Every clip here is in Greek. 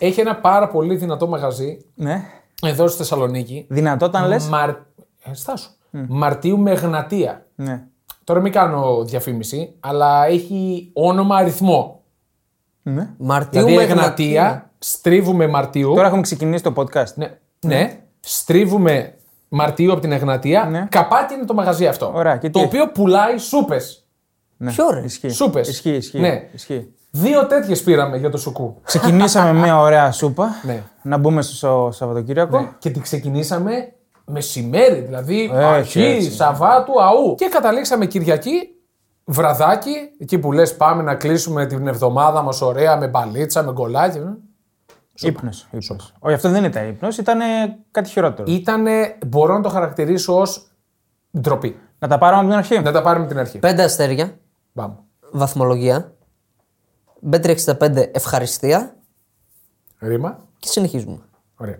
έχει ένα πάρα πολύ δυνατό μαγαζί Ναι. εδώ στη Θεσσαλονίκη. Δυνατό όταν λες. Μαρ... Ε, στάσου. Μαρτίου με Εγνατία. Ναι. Τώρα μην κάνω διαφήμιση, αλλά έχει όνομα αριθμό. ναι. Μαρτίου Δηλαδή με Εγνατία, στρίβουμε Μαρτίου. Τώρα έχουμε ξεκινήσει το podcast. Ναι, ναι, στρίβουμε Μαρτίου από την Εγνατία. Ναι. Καπάτι είναι το μαγαζί αυτό. Ωραία, και τι το έχει; οποίο πουλάει σούπες. Ναι. Ποιο ρε; Ισχύει. Σούπες. Ισχύει, ισχύει. Ναι. ισχύει. Δύο τέτοιες πήραμε για το σουκού. Ξεκινήσαμε μια ωραία σούπα. Ναι. Να μπούμε στο Σαββατοκύριακο. Και την ξεκινήσαμε μεσημέρι, δηλαδή Έτσι, αρχή, έτσι. Σαββάτου, αού. Και καταλήξαμε Κυριακή, βραδάκι, εκεί που λες πάμε να κλείσουμε την εβδομάδα μας ωραία με μπαλίτσα, με γκολάκι. Ύπνο. Όχι, αυτό δεν ήταν ύπνο, ήταν κάτι χειρότερο. Ήτανε, μπορώ να το χαρακτηρίσω ως ντροπή. Να τα πάρουμε από την αρχή. Να τα πάρουμε την αρχή. Πέντε αστέρια. Πάμε. Βαθμολογία. B365 ευχαριστία. Ρήμα. Και συνεχίζουμε. Ωραία.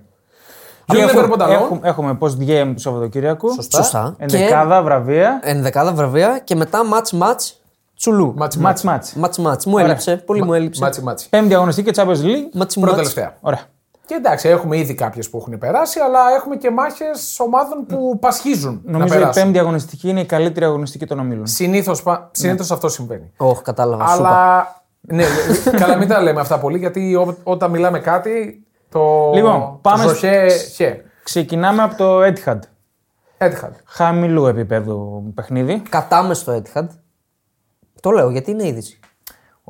Και Γιώργο έχουμε, Πανταλόν. έχουμε, έχουμε post game του Σαββατοκύριακου. Σωστά. Ενδεκάδα, βραβεία. Και ενδεκάδα βραβεία και μετά match match τσουλού. Μάτσι Μάτς μάτσι. μάτς. Match match. Μου έλειψε. Πολύ μου έλειψε. Μάτσι μάτσι. Πέμπτη αγωνιστική και Champions League. Match Πρώτα match. τελευταία. Ωραία. Και εντάξει, έχουμε ήδη κάποιες που έχουν περάσει, αλλά έχουμε και μάχες ομάδων που πασχίζουν. Νομίζω να η περάσουν. πέμπτη αγωνιστική είναι η καλύτερη αγωνιστική των ομίλων. Συνήθως Ναι. αυτό συμβαίνει. Όχι, κατάλαβα. Σούπα. Αλλά. Ναι, καλά, μην τα λέμε αυτά πολύ, γιατί ό, όταν μιλάμε κάτι. Το. Λοιπόν, πάμε το σ- ζοχέ, χε. Ξεκινάμε από το Etihad. Etihad. Χαμηλού επίπεδου παιχνίδι. Κατάμε στο Etihad. Το λέω γιατί είναι είδηση.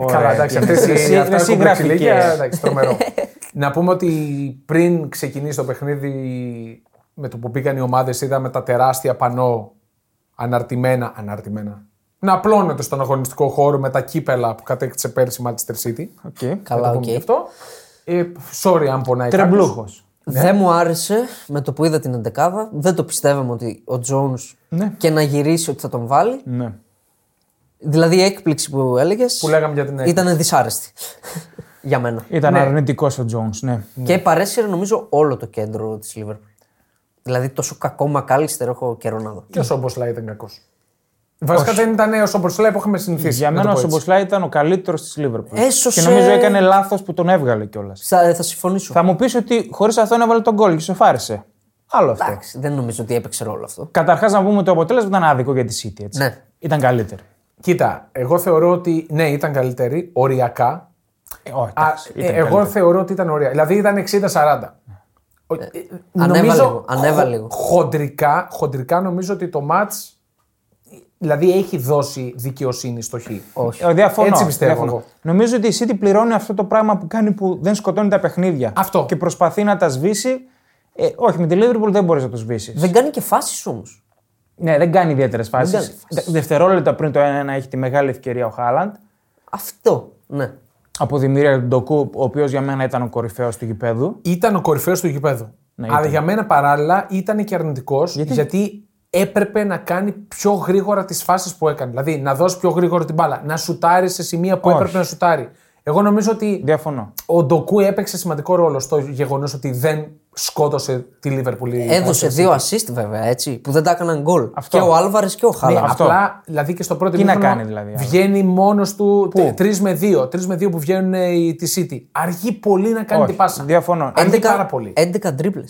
Καλά, εντάξει, αυτές Εσύ- οι αυτά εσύ έχουν γραφικές. πρεξηλίκια, εντάξει, τρομερό. Να πούμε ότι πριν ξεκινήσει το παιχνίδι, με το που μπήκαν οι ομάδες, είδαμε τα τεράστια πανό αναρτημένα. αναρτημένα να απλώνεται στον αγωνιστικό χώρο με τα κύπελλα που κατέκτησε πέρσι η Manchester City. Okay. Καλά, Να το οκ. πούμε γι' αυτό. Ε, sorry αν πονάει κάποιος. Τρεμπλούχος. Δεν μου άρεσε με το που είδα την 11 Δεν το πιστεύαμε ότι ο Jones Ναι. και να γυρίσει ότι θα τον βάλει. Ναι. Δηλαδή η έκπληξη που έλεγες. Που λέγαμε για την έκπληξη. Ήταν δυσάρεστη. για μένα. Ήταν Ναι. αρνητικός ο Jones, ναι. Και παρέσυρε νομίζω όλο το κέντρο της Liverpool. Δηλαδή τόσο κακό Μακάλιστερ έχω καιρό να δω. Και ο Σόμποσλα ήταν κακός. Βασικά δεν ήταν ο Σόμποσλα που είχαμε συνηθίσει. Για να μένα το ο πω έτσι. Σομποσλά ήταν ο καλύτερος της Liverpool. Έσωσε- Και νομίζω έκανε λάθος που τον έβγαλε κιόλας. Θα, θα συμφωνήσω. Θα μου πεις ότι χωρίς αυτόν έβαλε τον γκολ και σοφάρισε. Άλλο αυτό. Εντάξει, δεν νομίζω ότι έπαιξε ρόλο αυτό. Καταρχάς να πούμε ότι το αποτέλεσμα ήταν άδικο για τη City. Έτσι. Ναι. Ήταν καλύτερη. Κοίτα, εγώ θεωρώ ότι ναι, ήταν καλύτερη, οριακά. Ε, όχι, Α, εντάξει, ε, ήταν εγώ καλύτερη. θεωρώ ότι ήταν ωραία. Δηλαδή ήταν 60-40. Ο- ε, ανέβα λίγο, ανέβα χο- λίγο. Χοντρικά, χοντρικά νομίζω ότι το μάτς δηλαδή έχει δώσει δικαιοσύνη στο χ. Όχι. Ε, Διαφωνώ. Έτσι πιστεύω διαφωνώ. εγώ. Νομίζω ότι η City πληρώνει αυτό το πράγμα που κάνει που δεν σκοτώνει τα παιχνίδια. Αυτό. Και προσπαθεί να τα σβήσει. Ε, όχι, με τη Liverpool δεν μπορείς να το σβήσεις. Δεν κάνει και φάσεις όμως. Ναι, δεν κάνει ιδιαίτερες φάσεις. κάνει φάσεις. Δευτερόλεπτα πριν το 1-1 έχει τη μεγάλη ευκαιρία ο Χάλαντ. Αυτό. Ναι. Από δημιουργία του Ντοκού, ο οποίος για μένα ήταν ο κορυφαίος του γηπέδου. Ήταν ο κορυφαίος του γηπέδου. Ναι, Αλλά ήταν. για μένα παράλληλα ήταν και αρνητικός γιατί; Έπρεπε να κάνει πιο γρήγορα τις φάσεις που έκανε. Δηλαδή να δώσει πιο γρήγορα την μπάλα. Να σουτάρει σε σημεία που Όχι. έπρεπε να σουτάρει. Εγώ νομίζω ότι Διαφωνώ. ο Ντοκού έπαιξε σημαντικό ρόλο στο γεγονός ότι δεν σκότωσε τη Λίβερπουλ. η Έδωσε Manchester δύο City. assist βέβαια έτσι, που δεν τα έκαναν γκολ. Αυτό. Και ο Άλβαρες και ο Ναι, Χάλαντ. αυτό. απλά δηλαδή και στο πρώτο Τι να ημίχρονο κάνει δηλαδή, άλλο. Βγαίνει μόνος του 3 με 2. 3 με 2 που βγαίνουν ε, οι- τη City. Αργεί πολύ να κάνει Όχι, την πάσα. διαφωνώ. Αργεί πάρα πολύ. 11 τρίπλε.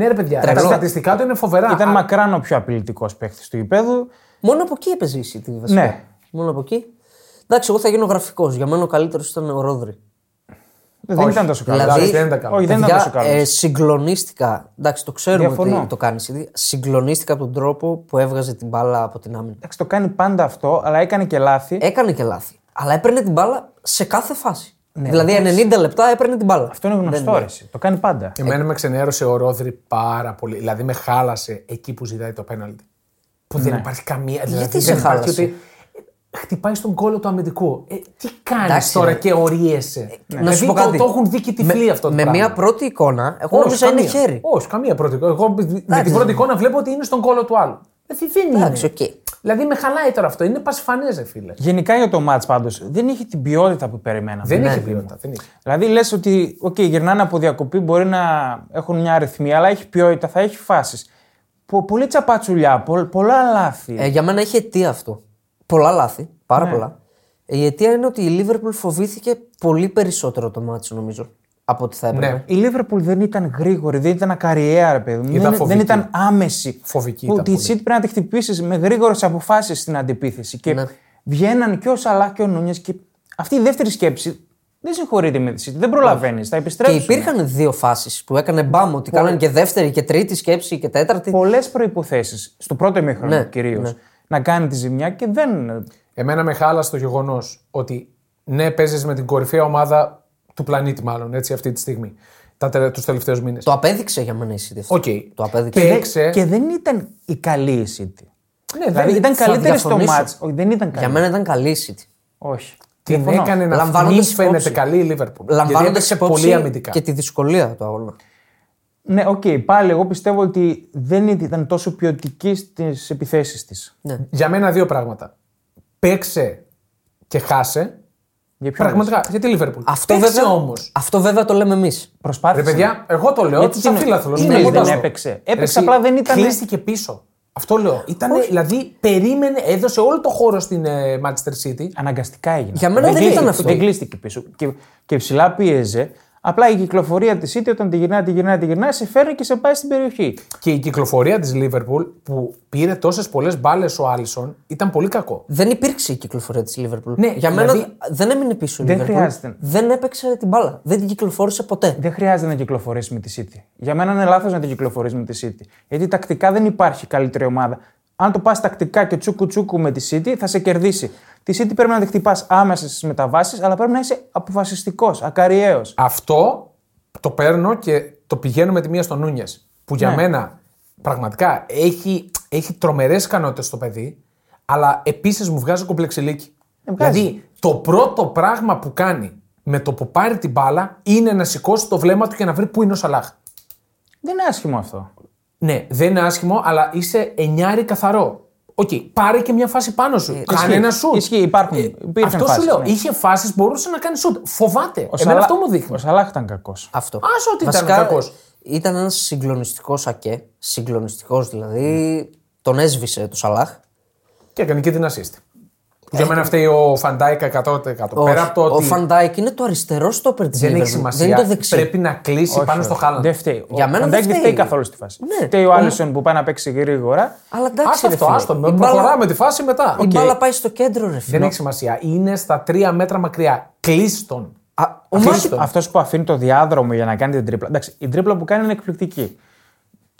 Ναι, ρε παιδιά, Τρελό. τα στατιστικά του είναι φοβερά. Ήταν Α, μακράν ο πιο απειλητικός παίκτης του γηπέδου. Μόνο από εκεί έπαιζε η City βασικά. Ναι. Μόνο από εκεί. Εντάξει, εγώ θα γίνω γραφικός. Για μένα ο καλύτερος ήταν ο Ρόδρυ. Δεν ήταν τόσο καλό. Δηλαδή, Εντάξει, δεν ήταν καλό. Όχι, δεν ήταν Παιδιά, τόσο καλός. ε, συγκλονίστηκα. Εντάξει, το ξέρουμε Διαφωνώ. ότι το κάνει. η City. Συγκλονίστηκα από τον τρόπο που έβγαζε την μπάλα από την άμυνα. Εντάξει, το κάνει πάντα αυτό, αλλά έκανε και λάθη. Έκανε και λάθη. Αλλά έπαιρνε την μπάλα σε κάθε φάση. Δηλαδή 90 λεπτά έπαιρνε την μπάλα. Ναι, Αυτό είναι γνωστό. ρε, εσύ. Το κάνει πάντα. Εμένα με ξενέρωσε ο Ρόδρι πάρα πολύ. Δηλαδή με χάλασε εκεί που ζητάει το πέναλτι. Που δεν υπάρχει καμία. Δηλαδή, σε δεν υπάρχει χάλασε; Ότι... Χτυπάει στον κώλο του αμυντικού. Ε, τι κάνεις Εντάξει, τώρα ρε. και ωρύεσαι; Να σου πω το, κάτι. το έχουν δει και τυφλοί αυτό το με πράγμα. μια πρώτη εικόνα, εγώ Όχι, νόμιζα είναι καμία. χέρι. Όχι, καμία πρώτη εικόνα. Εγώ με την πρώτη εικόνα βλέπω ότι είναι στον κώλο του άλλου. Δηλαδή δεν είναι. Εντάξει, οκ. Δηλαδή με χαλάει τώρα αυτό. Είναι πασιφανές, ρε φίλε. Γενικά για το ματς πάντως δεν είχε την ποιότητα που περιμέναμε. Δεν Ναι, έχει ναι. ποιότητα. Δεν έχει. Δηλαδή λες ότι, οκ, γυρνάνε από διακοπή, μπορεί να έχουν μια αρρυθμία, αλλά έχει ποιότητα, θα έχει φάσεις. Πολύ τσαπατσουλιά, πο- πολλά λάθη. Ε, για μένα έχει αιτία αυτό. Πολλά λάθη, πάρα Ναι. πολλά. Η αιτία είναι ότι η Liverpool φοβήθηκε πολύ περισσότερο το ματς νομίζω. Από ό,τι θα έπρεπε. Ναι. Η Λίβερπουλ δεν ήταν γρήγορη, δεν ήταν ακαριαία, ρε παιδί μου. Ήταν Δεν, δεν φοβική. ήταν άμεση. Φοβική Που ήταν τη πολύ. City πρέπει να τη χτυπήσεις με γρήγορες αποφάσεις στην αντιπίθεση. Και Ναι. βγαίναν και ο Σαλάχ και ο Νούνιες. Και αυτή η δεύτερη σκέψη δεν συγχωρείται με τη City. Δεν προλαβαίνεις. Θα Και επιστρέψει. υπήρχαν δύο φάσεις που έκανε μπαμ ότι κάνανε και δεύτερη και τρίτη σκέψη και τέταρτη. πολλές προϋποθέσεις. Στο πρώτο ημίχρονο Ναι, κυρίως. ναι. Να κάνει τη ζημιά και δεν. Εμένα με χάλασε το γεγονός ότι ναι, παίζεις με την κορυφαία ομάδα του πλανήτη, μάλλον έτσι αυτή τη στιγμή. Τους τελευταίους μήνες. Το απέδειξε για μένα η City. αυτό. Οκ. Το απέδειξε. Και- Και, Παίξε. και δεν ήταν η καλή η City. Ναι, Δηλαδή δεν- ήταν θα καλύτερη στο διαφωνήσω. ματς. Όχι, δεν ήταν καλή. Για μένα ήταν καλή η City. Όχι. Την Διαφωνώ. έκανε να Λαμβάνοντας μην φαίνεται υπόψη. καλή η Λίβερπουλ. Γιατί Λαμβάνοντας έπαιξε υπόψη πολύ αμυντικά. και τη δυσκολία του αγώνα. Ναι, οκ, πάλι εγώ πιστεύω ότι δεν ήταν τόσο ποιοτική στις επιθέσεις της. Ναι. Για μένα δύο πράγματα. Παίξε και χάσε. Για ποιο Πραγματικά. Για τη Λίβερπουλ; Αυτό Παίξε βέβαια, όμως. αυτό βέβαια το λέμε εμείς. Ρε Προσπάθησε. παιδιά, εγώ το λέω. Γιατί Σαν τι- φίλαθλος. τι εννοείς, δεν έπαιξε. Έπαιξε, απλά δεν ήταν- Κλείστηκε πίσω. Αυτό λέω. Ήτανε, δηλαδή, περίμενε, έδωσε όλο το χώρο στην ε, Manchester City. Αναγκαστικά έγινε. Για μένα δεν κλείστηκε- ήταν αυτό. Δεν κλείστηκε πίσω. Και, και ψηλά πίεζε. Απλά η κυκλοφορία της City όταν τη γυρνάει, τη γυρνάει, τη γυρνάει, σε φέρνει και σε πάει στην περιοχή. Και η κυκλοφορία της Λίβερπουλ που πήρε τόσες πολλές μπάλες ο Άλισον ήταν πολύ κακό. Δεν υπήρξε η κυκλοφορία της Liverpool. Ναι, Για μένα δηλαδή- δεν έμεινε πίσω η Δεν Liverpool. χρειάζεται. Δεν έπαιξε την μπάλα. Δεν την κυκλοφόρησε ποτέ. Δεν χρειάζεται να κυκλοφορήσει με τη City. Για μένα είναι λάθος να την κυκλοφορήσει με τη City. Γιατί τακτικά δεν υπάρχει καλύτερη ομάδα. Αν το πας τακτικά και τσούκου τσούκου με τη City, θα σε κερδίσει. Τη City πρέπει να τη χτυπάς άμεσα στις μεταβάσεις, αλλά πρέπει να είσαι αποφασιστικός, ακαριαίο. Αυτό το παίρνω και το πηγαίνω με τη μία στον Νούνιες. Που για Ναι. μένα πραγματικά έχει, έχει τρομερές ικανότητες το παιδί, αλλά επίσης μου βγάζει κομπλεξιλίκι. Ε, βγάζει. δηλαδή, το πρώτο πράγμα που κάνει με το που πάρει την μπάλα είναι να σηκώσει το βλέμμα του και να βρει πού είναι ο Σαλάχ. Δεν είναι άσχημο αυτό. Ναι, δεν είναι άσχημο, αλλά είσαι εννιάρι καθαρό. Οκ, πάρε και μια φάση πάνω σου. Κάνε ισχύει. ένα σουτ. Ισχύει, υπάρχουν- υπήρχαν αυτό φάσεις, σου λέω. ναι. Είχε φάσεις, μπορούσε να κάνει σουτ. Φοβάται. Ο Εμένα Σαλά- αυτό μου δείχνει. Ο Σαλάχ ήταν κακός. Αυτό. Ας ότι ήταν Βασικά, κακός. Ήταν ένας συγκλονιστικός Ακέ. Συγκλονιστικός δηλαδή. Τον έσβησε το Σαλάχ. Και έκανε και την assist. Για μένα φταίει ο Φαν Ντάικ 100%. Πέρα από το Ο ότι Φαν Ντάικ είναι το αριστερό στόπερ της δεν έχει Δεν σημασία. είναι το δεξί. Πρέπει να κλείσει πάνω στον Χάλαντ. Δεν φταίει. Για ο μένα Van δεν Dijk δεν φταίει. φταίει καθόλου στη φάση. Ναι. Φταίει ο Άλισον που πάει να παίξει γρήγορα. Αλλά εντάξει, Άστο ρε αυτό, φίλε. άστο. Η Με μπάλα- προχωράμε τη φάση μετά. Η μπάλα πάει στο κέντρο, ρε φίλε. Δεν έχει σημασία. Είναι στα τρία μέτρα μακριά. Κλείστον. Α, ο Αφήστε Μάτιπ- τον. Αυτός που αφήνει το διάδρομο για να κάνει την τρίπλα. Εντάξει, η τρίπλα που κάνει είναι εκπληκτική.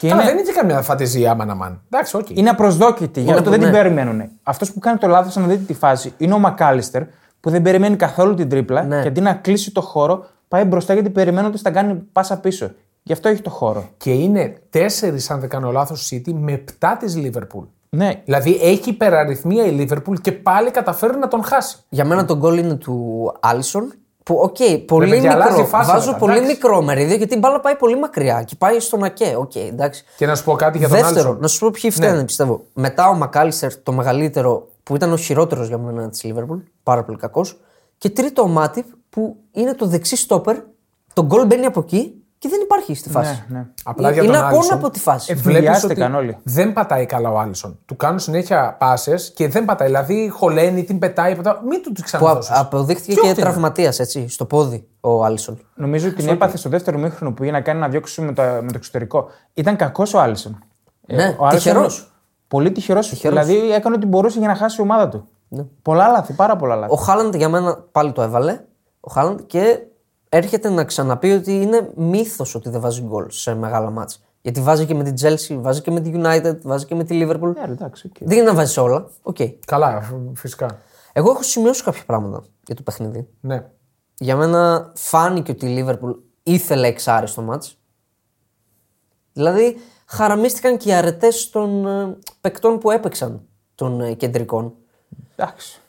Και Καλά, είναι, δεν είχε καμία φαντεζία, άμα να μαν. Εντάξει, οκ. είναι απροσδόκητη, γι' αυτό δεν ναι. την περιμένουν. Αυτός που κάνει το λάθος, να δείτε τη φάση, είναι ο Μακάλιστερ που δεν περιμένει καθόλου την τρίπλα Ναι. και αντί να κλείσει το χώρο, πάει μπροστά γιατί περιμένει ότι θα κάνει πάσα πίσω. Γι' αυτό έχει το χώρο. Και είναι τέσσερις, αν δεν κάνω λάθος, City με επτά της Liverpool. Ναι, Δηλαδή έχει υπεραριθμία η Liverpool και πάλι καταφέρει να τον χάσει. Για μένα το γκολ είναι του Άλισον. Που, οκ, πολύ παιδιά, αλλάζει μικρό. η φάση Βάζω μετά, πολύ εντάξει. μικρό μερίδιο γιατί η μπάλα πάει πολύ μακριά και πάει στον ΑΚΕ. Οκ, εντάξει. Και να σου πω κάτι για τον Δεύτερο, Άλισον. να σου πω ποιοι φταίνε, Ναι. πιστεύω. Μετά ο Μακάλιστερ, το μεγαλύτερο, που ήταν ο χειρότερος για μένα της Λίβερπουλ, πάρα πολύ κακός. Και τρίτο ο Μάτιπ, που είναι το δεξί στόπερ. Το γκολ μπαίνει από εκεί και δεν υπάρχει στη φάση. ναι. Απλά για είναι τον απόν Άλισον. από τη φάση. Ε, Βλέπει ότι Βιάστηκαν όλοι. δεν πατάει καλά ο Άλισον. Του κάνουν συνέχεια πάσες και δεν πατάει. Δηλαδή χωλαίνει, την πετάει. πετάει. Μην του τη που α- ξαναδώσει. αποδείχθηκε Ποιο και χτύπημα; τραυματίας στο πόδι ο Άλισον. Νομίζω ότι την έπαθε στο δεύτερο μήχρονο που πήγε να κάνει να διώξει με το, με το εξωτερικό. Ήταν κακός ο Άλισον. Ναι, ο Άλισον- τυχερός. Πολύ τυχερός. Δηλαδή έκανε ό,τι μπορούσε για να χάσει η ομάδα του. Πολλά λάθη, πάρα πολλά λάθη. Ο Χάλαντ για μένα πάλι το έβαλε. Ο Χάλαντ και έρχεται να ξαναπεί ότι είναι μύθος ότι δεν βάζει γκολ σε μεγάλα ματς. Γιατί βάζει και με την Chelsea, βάζει και με τη United, βάζει και με τη Liverpool. Ναι, ρε, εντάξει, οκ. Δεν είναι να βάζεις όλα. Οκ. Καλά, φ- φυσικά. Εγώ έχω σημειώσει κάποια πράγματα για το παιχνίδι. Ναι. Για μένα φάνηκε ότι η Liverpool ήθελε εξ αρχής το ματς. Δηλαδή χαραμίστηκαν και οι αρετές των ε, παικτών που έπαιξαν των ε, κεντρικών. Εντάξει.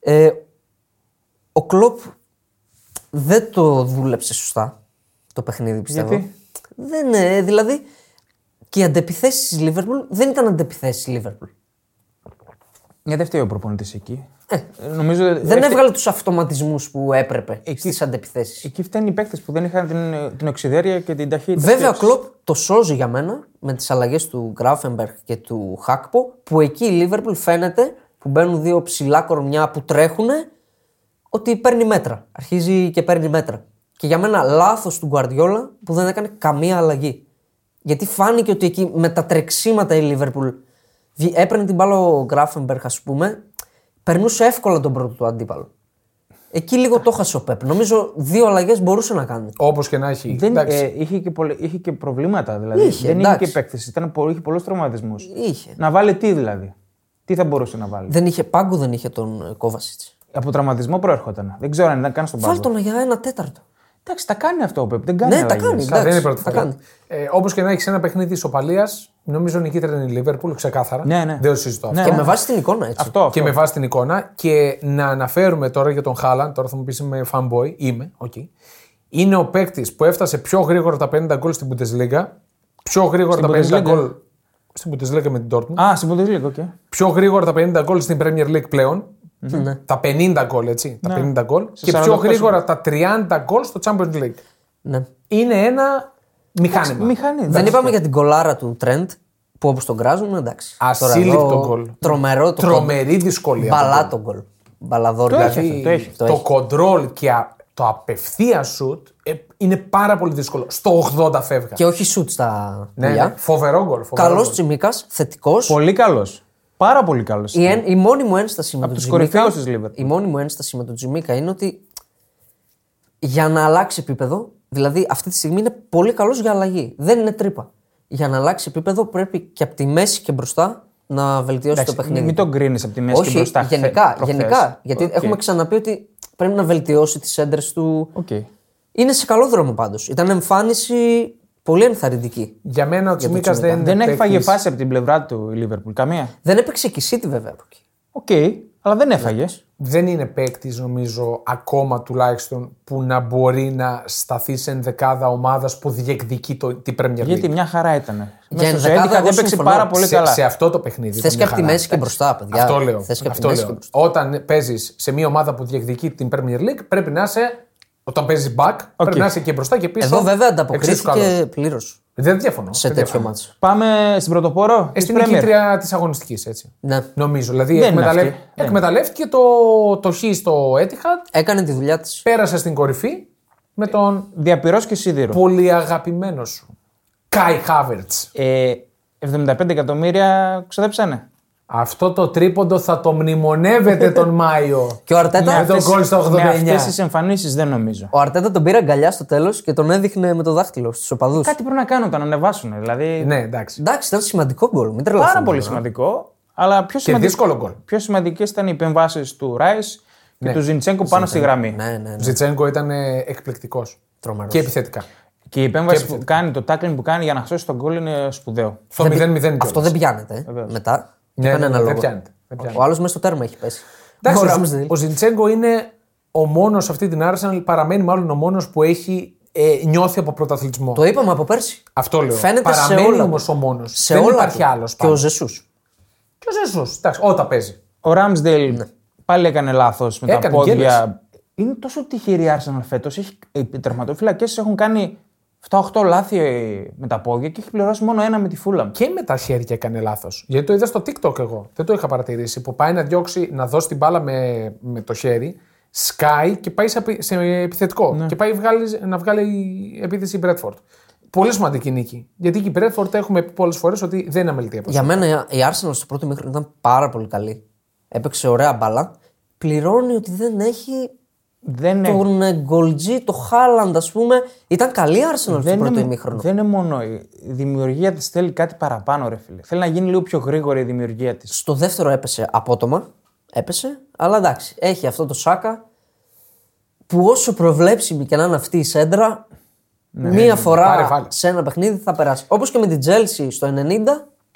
Ε, ο Κλοπ δεν το δούλεψε σωστά το παιχνίδι, πιστεύω. Γιατί; Δεν, ε, δηλαδή και οι αντεπιθέσεις της Λίβερπουλ δεν ήταν αντεπιθέσεις της Λίβερπουλ. Γιατί δεν φταίει ο προπονητής εκεί. Ε, νομίζω Δεν έφτε- έβγαλε τους αυτοματισμούς που έπρεπε στις αντεπιθέσεις. Εκεί φταίνουν οι παίκτες που δεν είχαν την, την οξυδέρεια και την ταχύτητα. Βέβαια, ο σκέψης. Κλοπ το σώζει για μένα με τις αλλαγές του Γκράφενμπεργκ και του Χάκπο, που εκεί η Λίβερπουλ φαίνεται που μπαίνουν δύο ψηλά κορμιά που τρέχουν ότι παίρνει μέτρα. Αρχίζει και παίρνει μέτρα. Και για μένα λάθος του Γκουαρδιόλα που δεν έκανε καμία αλλαγή. Γιατί φάνηκε ότι εκεί με τα τρεξίματα η Λίβερπουλ βγη- έπαιρνε την μπάλα ο Γκράφενμπεργκ, ας πούμε, περνούσε εύκολα τον πρώτο του αντίπαλο. Εκεί λίγο το έχασε ο Πεπ. Νομίζω δύο αλλαγές μπορούσε να κάνει. Όπως και να έχει. Δεν, εντάξει. ε, είχε, και πολλε- είχε και προβλήματα. Δηλαδή. Είχε, δεν είχε εντάξει. και επέκτηση. Ήταν, πο- είχε πολλούς τραυματισμούς. Είχε. Να βάλει τι δηλαδή. Τι θα μπορούσε να βάλει; Δεν είχε πάγκο, δεν είχε τον Κόβασιτς. Από τραυματισμό προέρχονταν. Δεν ξέρω αν ήταν καν στον Βάλ πάγκο. τον για ένα τέταρτο. Εντάξει, τα κάνει αυτό ο Πεπ. Δεν κάνει Ναι, τα αλλαγές. κάνει. Σαν δεν είναι εντάξει, πρώτη τα φορά. κάνει. Ε, Όπως και να έχεις ένα παιχνίδι ισοπαλία, νομίζω νικήτρια είναι η Λίβερπουλ, ξεκάθαρα. Ναι, ναι. Δεν το συζητώ αυτό. Ναι, Και ναι. με βάση την εικόνα έτσι. Αυτό, αυτό. Και με βάση την εικόνα. Και να αναφέρουμε τώρα για τον Χάλαντ, τώρα θα μου πεις είμαι fanboy, είμαι, οκ. Είναι ο παίκτης που έφτασε πιο γρήγορα τα 50 γκολ στην Bundesliga. Πιο γρήγορα Στην τα 50 Bundesliga. γκολ στην Bundesliga με την Dortmund. Α, στην Bundesliga, οκ. Πιο γρήγορα τα 50 γκολ στην Premier League πλέον. Ναι. Τα 50 γκολ, έτσι. Τα 50 γκολ. Σε Και 48 πιο γρήγορα τα 30 γκολ στο Champions League. Ναι. Είναι ένα μηχάνημα. Μηχανή. Δεν εντάξει. είπαμε για την κολάρα του Τρεντ που όπως τον κράζουν, εντάξει. Τώρα Ασύλληπτο εδώ, γκολ. Τρομερό το Τρομερή δυσκολία. το Μπαλά γκολ. το γκολ. Μπαλαδόρ. Το έχει δηλαδή. αυτό, το έχει. Το το έχει. κοντρόλ και α- το απευθείας σουτ ε, είναι πάρα πολύ δύσκολο. Στο 80 φεύγα. Και όχι σουτ στα Ναι, πουλιά. ναι, φοβερό γκολ. φοβερό Καλός γκολ. Τσιμίκας, θετικός. Πολύ καλός. Πάρα πολύ καλός. Η, εν- η μόνη μου ένσταση με Από τον τους Τσιμίκα. κορυφαίους της Liverpool. Η μόνη μου ένσταση με τον Τσιμίκα είναι ότι για να αλλάξει επίπεδο, δηλαδή αυτή τη στιγμή είναι πολύ καλός για αλλαγή. Δεν είναι τρύπα. Για να αλλάξει επίπεδο πρέπει και από τη μέση και μπροστά να βελτιώσει Εντάξει, το παιχνίδι. Μην τον κρίνεις από τη μέση Όχι, και μπροστά. χθε- γενικά. προχθές. γενικά γιατί Οκ. έχουμε ξαναπεί ότι πρέπει να βελτιώσει τις σέντρες του. Οκ. Είναι σε καλό δρόμο πάντως. Ήταν εμφάνιση πολύ ενθαρρυντική. Για μένα ο Τσιμίκας Τσιμίκας. δεν Δεν είναι έχει φάει παίκτης- φάση από την πλευρά του η Λίβερπουλ. Καμία. Δεν έπαιξε και η City βέβαια από εκεί. Οκ, αλλά δεν έφαγες. Δεν είναι παίκτης, νομίζω, ακόμα τουλάχιστον που να μπορεί να σταθεί σε ενδεκάδα ομάδας που διεκδικεί το, την Premier League. Γιατί μια χαρά ήταν. Μέσα στο ενδεκάδα Ζέντικα εγώ δεν παίξει συμφωνώ. πάρα πολύ σε, καλά. σε αυτό το παιχνίδι. Θες ήταν και μια από τη χαρά. μέση και μπροστά, παιδιά. Αυτό λέω. Θες και από αυτό τη μέση λέω. και μπροστά. Όταν παίζεις σε μια ομάδα που διεκδικεί την Premier League, πρέπει να είσαι. Όταν παίζει back, πρέπει να είσαι και μπροστά και πίσω. Εδώ βέβαια εξίσου καλός. ανταποκρίθηκε πλήρως Δεν διαφωνώ. σε δεν τέτοιο διαφωνώ. μάτσο. Πάμε στην πρωτοπόρο. Ε, της στην Premier. νικήτρια της αγωνιστικής, έτσι. Ναι. Νομίζω. Δηλαδή Δεν είναι εκμεταλλευ... αυτή. Δεν εκμεταλλεύτηκε το, το χ στο Etihad, Έκανε τη δουλειά της. πέρασε στην κορυφή με τον Διαπυρός και σίδηρο. πολύ αγαπημένο σου. Κάι Χάβερτς. Ε, 75 εκατομμύρια ξοδέψανε. Αυτό το τρίποντο θα το μνημονεύετε τον Μάιο. Και ο Αρτέτα, Με τον γκολ στο 89. Με αυτές τις εμφανίσεις δεν νομίζω. ο Αρτέτα τον πήρε αγκαλιά στο τέλος και τον έδειχνε με το δάχτυλο στους οπαδούς. Κάτι πρέπει να κάνουν, τον ανεβάσουν. Δηλαδή. ναι, εντάξει. Εντάξει, ήταν σημαντικό γκολ. Μην τρελαθούμε. πάρα πολύ τώρα. σημαντικό. Αλλά πιο, Και σημαντικ... δύσκολο γκολ. πιο σημαντικές ήταν οι επεμβάσεις του Ράις και του Ζιντσέγκο πάνω στη γραμμή. Ναι, ναι, ναι. Ο Ζιτσέγκο ήταν εκπληκτικός. Τρομερός. Και επιθετικά. Και η επέμβαση Και- που κάνει, το tackling που κάνει για να σώσει τον γκολ είναι σπουδαίο. Στο 0-0 Δεν πη- κιόλας. Αυτό δεν πιάνεται ε, μετά. Ναι, Ναι, ναι, ένα ναι, λόγο. δεν πιάνεται, δεν πιάνεται. Ο άλλος μέσα στο τέρμα έχει πέσει. Εντάξει, Ο ο, Ramsdale. ο Ζιντσέγκο είναι ο μόνος σε αυτή την Arsenal, παραμένει μάλλον ο μόνος που έχει ε, νιώθει από πρωταθλητισμό. Το είπαμε από πέρσι. Αυτό λέω. Φαίνεται σε παραμένει όλα. όμως ο μόνος. Σε Δεν όλα υπάρχει του. άλλος. Και ο Ζεσούς. Και ο Ζεσούς, εντάξει, όταν παίζει. Ο Ράμσντελ πάλι έκανε λάθος με τα Έκανε, πόδια. γέλασε. Είναι τόσο τυχερή η Arsenal φέτος. Οι τερματοφυλακέ έχουν κάνει 7-8 λάθη ε, με τα πόδια και έχει πληρώσει μόνο ένα με τη φούλα. Και με τα χέρια έκανε λάθος. Γιατί το είδα στο TikTok εγώ. Δεν το είχα παρατηρήσει. Που πάει να διώξει, να δώσει την μπάλα με, με το χέρι, σκάει και πάει σε, απει- σε επιθετικό. Ναι. Και πάει βγάλει, να βγάλει επίθεση η Bradford. Πολύ σημαντική νίκη. Γιατί και η Bradford έχουμε πει πολλές φορές ότι δεν είναι αμελητή από Για μένα η Arsenal στο πρώτο μήχρονο ήταν πάρα πολύ καλή. Έπαιξε ωραία μπάλα. Πληρώνει ότι δεν έχει Δεν, είναι, τον ε, γκολτζή, το Χάλαντ, ας πούμε. Ήταν καλή η Arsenal στο δεν, πρώτο είναι, ημίχρονο. δεν είναι μόνο. Η δημιουργία της θέλει κάτι παραπάνω, ρε φίλε. Θέλει να γίνει λίγο πιο γρήγορη η δημιουργία της. Στο δεύτερο έπεσε απότομα. Έπεσε. Αλλά εντάξει, έχει αυτό τον Σάκα που όσο προβλέψιμη και να είναι αυτή η σέντρα, μία φορά πάρε, βάλε. σε ένα παιχνίδι θα περάσει. Όπως και με την Chelsea στο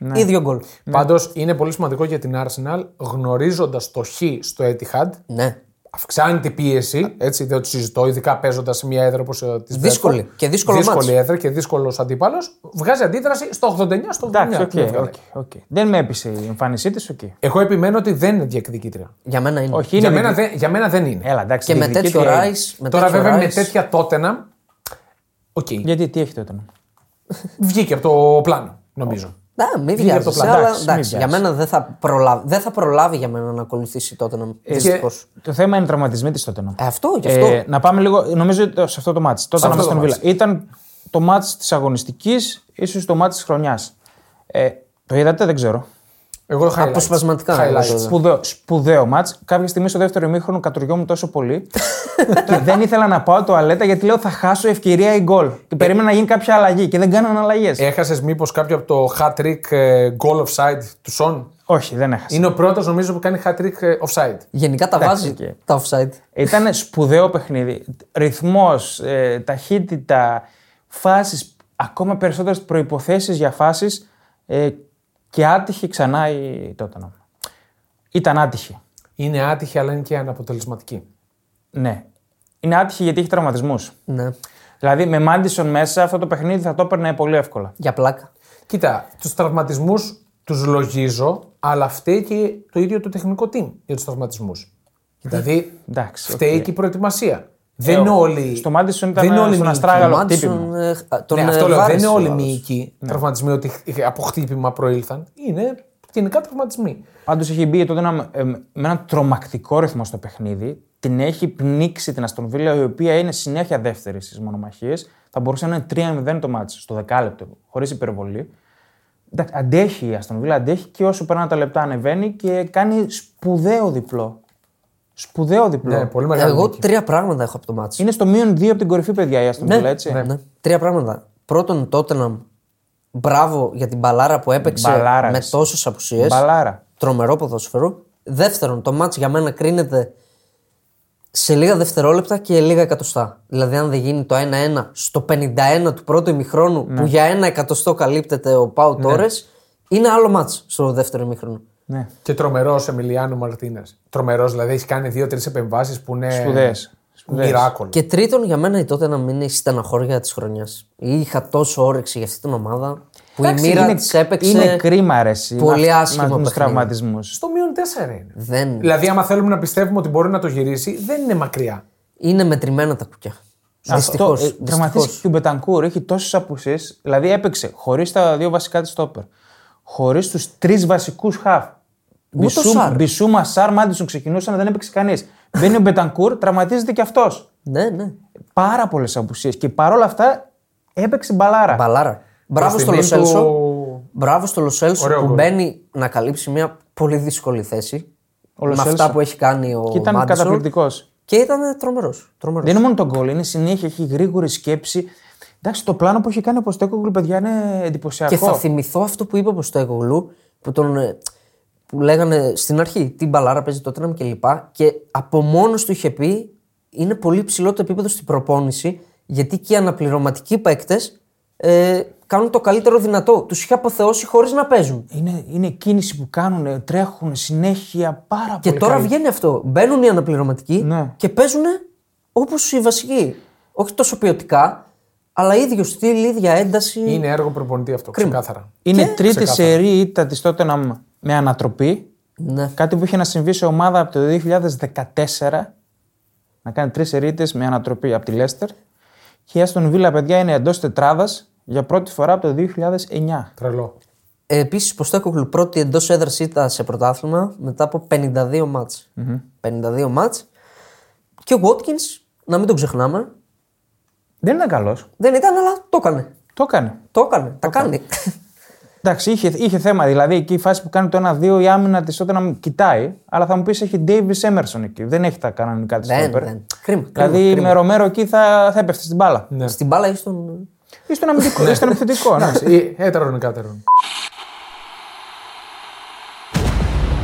90, ίδιο γκολ. Πάντως είναι πολύ σημαντικό για την Arsenal γνωρίζοντας το Χ στο Etihad. Ναι. Αυξάνει την πίεση, έτσι δεν το συζητώ, ειδικά παίζοντας σε μια έδρα όπως της Δύσκολη. Και δύσκολο Δύσκολη ματς. έδρα και δύσκολος αντίπαλος. Βγάζει αντίδραση στο 89, στο 89. Εντάξει, οκ, Τι να βγάλει. οκ, οκ. Δεν με έπεισε η εμφάνισή της, οκ. Εγώ επιμένω ότι δεν είναι διεκδικήτρια. Για μένα είναι. Όχι, Για είναι μένα, δική- δεν, για μένα δεν είναι. Έλα, εντάξει, Και με τέτοιο διεκδικήτρια είναι. Rice. Με Τώρα τέτοιο βέβαια με Rice, τέτοια Τότεναμ. Οκ. Γιατί τι έχει Τότεναμ. Βγήκε από το πλάνο, νομίζω. Ναι, μην Βγήκε από το βιάζεσαι, πλάι. αλλά Εντάξει, μην εντάξει, για βιάζεσαι. μένα δεν θα, προλάβει, δεν θα προλάβει για μένα να ακολουθήσει Τότεναμ Δυστυχώς. Το θέμα είναι οι τραυματισμοί της Τότεναμ. Ε, αυτό, γι' αυτό. Ε, να πάμε λίγο, νομίζω ότι σε αυτό το ματς. Τότεναμ αυτό Άστον το Βίλα. ματς. Ήταν το ματς της αγωνιστικής, ίσως το ματς της χρονιάς. Ε, το είδατε, δεν ξέρω. Εγώ highlights. Αποσπασματικά, Highlights. εγώ το είδα. Σπουδαίο, σπουδαίο ματς. Κάποια στιγμή στο δεύτερο ημίχρονο κατουριόμουν τόσο πολύ και δεν ήθελα να πάω τουαλέτα γιατί λέω θα χάσω ευκαιρία ή γκολ. Και περίμενα να γίνει κάποια αλλαγή και δεν κάνανε αλλαγές. Έχασες μήπως κάποιο από το hat trick ε, goal offside του Σον. Όχι, δεν έχασα. Είναι ο πρώτος νομίζω που κάνει hat trick ε, offside. Γενικά τα Εντάξει, βάζει και- τα offside. Ήταν σπουδαίο παιχνίδι. Ρυθμός, ε, ταχύτητα, φάσεις, ακόμα περισσότερες προποθέσει για φάσεις ε, και άτυχη ξανά η Τόταναμ. Ήταν άτυχη. Είναι άτυχη αλλά είναι και αναποτελεσματική. Ναι. Είναι άτυχη γιατί έχει τραυματισμούς. Ναι. Δηλαδή με Μάντισον μέσα αυτό το παιχνίδι θα το έπαιρνε πολύ εύκολα. Για πλάκα. Κοίτα, τους τραυματισμούς τους λογίζω, αλλά φταίει και το ίδιο το τεχνικό team για τους τραυματισμούς. Δηλαδή, Εντάξει, φταίει οκ. και η προετοιμασία. Δεν είναι όλοι. Στο Μάντισον ήταν δεν είναι όλοι στον μυϊκοί. Αστράγαλο Μάντισον, χτύπημα. ε, τον Ναι, ε, αυτό λέω. Δεν βάρεσε είναι ο όλοι άλλος. μυϊκοί τραυματισμοί ότι από χτύπημα προήλθαν. Είναι γενικά τραυματισμοί. Πάντως έχει μπει τότε ένα, ε, με ένα τρομακτικό ρυθμό στο παιχνίδι. Την έχει πνίξει την Αστον Βίλα, η οποία είναι συνέχεια δεύτερη στις μονομαχίες. Θα μπορούσε να είναι 3-0 το μάτι στο δεκάλεπτο, χωρίς υπερβολή. Εντάξει, αντέχει η Αστον Βίλα, αντέχει και όσο περνάνε τα λεπτά ανεβαίνει και κάνει σπουδαίο διπλό. Σπουδαίο διπλό. Ναι, πολύ μεγάλη. Εγώ νίκη. τρία πράγματα έχω από το μάτσο. Είναι στο μείον 2 από την κορυφή, παιδιά, η Αστον Βίλα, έτσι. Ναι. Τρία πράγματα. Πρώτον, Τότεναμ. Μπράβο για την μπαλάρα που έπαιξε Μπαλάρας, με εσύ. τόσες απουσίες. Μπαλάρα. Τρομερό ποδόσφαιρο. Δεύτερον, το μάτς για μένα κρίνεται σε λίγα δευτερόλεπτα και λίγα εκατοστά. Δηλαδή, αν δεν γίνει το 1-1 στο 51 του πρώτου ημιχρόνου, Ναι. που για ένα εκατοστό καλύπτεται ο Πάου Τόρες, είναι άλλο μάτς στο δεύτερο ημιχρόνο. Ναι. Και τρομερός Εμιλιάνο Μαρτίνες. Τρομερός, δηλαδή έχεις κάνει δύο-τρεις επεμβάσεις που είναι. Σπουδαίες. Σπουδαίες. Μοιράκολο. Και τρίτον, για μένα η τότε να μην είναι η στεναχώρια της χρονιάς. Είχα τόσο όρεξη για αυτή την ομάδα που Εντάξει, η μοίρα είναι, της έπαιξε. είναι κρίμα, ρε, εσύ, πολύ με, άσχημο με του παιχνίδι. τραυματισμούς. Στο μείον 4 είναι. Δεν... Δηλαδή, άμα θέλουμε να πιστεύουμε ότι μπορεί να το γυρίσει, δεν είναι μακριά. Είναι μετρημένα τα κουκιά. Δυστυχώς. Αυτό, ε, τραυματίστηκε και ο Μπετανκούρ, έχει τόσες απουσίες. Δηλαδή έπαιξε χωρίς τα δύο βασικά της στόπερ. Χωρίς τους τρεις βασικούς χαφ. Ούτε ο Σάρ. Μπισούμα, Σάρ, Μάντισον ξεκινούσαν, δεν έπαιξε κανείς. Μπαίνει ο Μπετανκούρ, τραυματίζεται και αυτός. Ναι, ναι. Πάρα πολλές απουσίες. Και παρόλα αυτά έπαιξε μπαλάρα. Μπαλάρα. Μπράβο Προς στο τιμήν Λοσέλσο. του- Μπράβο στο Λοσέλσο Ωραίο που γκολ. μπαίνει να καλύψει μια πολύ δύσκολη θέση. με Λοσέλσο. αυτά που έχει κάνει ο Και ήταν Μάντισον. καταπληκτικός. Και ήταν τρομερός. Τρομερός. Δεν είναι μόνο τον γκολ, είναι συνέχεια, έχει γρήγορη σκέψη. Εντάξει, το πλάνο που έχει κάνει ο Ποστέκογλου, παιδιά, είναι εντυπωσιακό. Και θα θυμηθώ αυτό που είπε ο Στέγογλου, που, τον, ε, που λέγανε στην αρχή τι μπαλάρα παίζει τότε να και λοιπά. Και από μόνος του είχε πει είναι πολύ ψηλό το επίπεδο στην προπόνηση, γιατί και οι αναπληρωματικοί παίκτες ε, κάνουν το καλύτερο δυνατό. Τους είχε αποθεώσει χωρίς να παίζουν. Είναι, είναι κίνηση που κάνουν, τρέχουν συνέχεια πάρα Και πολύ. τώρα καλή. βγαίνει αυτό. Μπαίνουν οι αναπληρωματικοί Ναι. και παίζουν όπως οι βασικοί. Όχι τόσο ποιοτικά, αλλά ίδιο στυλ, ίδια ένταση. Είναι έργο προπονητή αυτό, ξεκάθαρα. Είναι Και- τρίτη Ξεκάθαρα. σερή ήττα της τότε με ανατροπή. Ναι. Κάτι που είχε να συμβεί σε ομάδα από το 2014. Να κάνει τρεις σερίτε με ανατροπή από τη Λέστερ. Και η Αστον Βίλα, παιδιά, είναι εντός τετράδας για πρώτη φορά από το 2009. Τρελό. Επίσης, Ποστέκογλου πρώτη εντός έδρας ήταν σε πρωτάθλημα μετά από 52 μάτς. 52 μάτς. Και ο Watkins, να μην τον ξεχνάμε, Δεν ήταν καλός. δεν ήταν, αλλά το έκανε. Το έκανε. Το έκανε, τα κάνει. Εντάξει, είχε, είχε θέμα. Δηλαδή, εκεί η φάση που κάνει το 1-2, η άμυνα της τότε να μου κοιτάει. Αλλά θα μου πεις έχει Davis Emerson εκεί. Δεν έχει τα κανονικά της δεν, στόπερ. δεν. Κρίμα. Δηλαδή, κρίμα, κρίμα. με Ρομέρο εκεί θα, θα έπεφτε στην μπάλα. Ναι. Στην μπάλα ή στον. Ή στον αμυντικό. ή στον επιθετικό. ναι. Ή Έτερον ή κάτερον.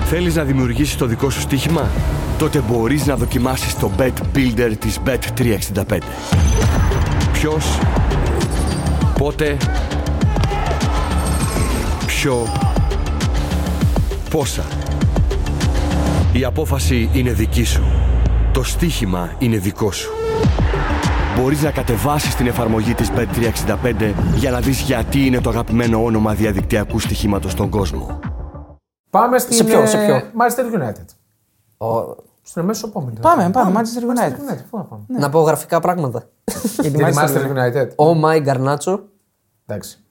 Θέλεις να δημιουργήσεις το δικό σου στοίχημα; Τότε μπορείς να δοκιμάσεις το Bet Builder της Bet365. Ποιος, πότε, ποιο, πόσα; Η απόφαση είναι δική σου. Το στοίχημα είναι δικό σου. Μπορείς να κατεβάσεις την εφαρμογή της Bet365 για να δεις γιατί είναι το αγαπημένο όνομα διαδικτυακού στοιχήματος στον κόσμο. Πάμε στην. Σε ποιο, ε, σε ποιο; Manchester United. Ο... Στην αμέσω επόμενη. Πάμε, πάμε. Manchester United. United. Πού να πάμε. Να πω γραφικά πράγματα. Για τη Για τη Manchester Manchester United. Ο Μάι Γκαρνάτσο. Εντάξει.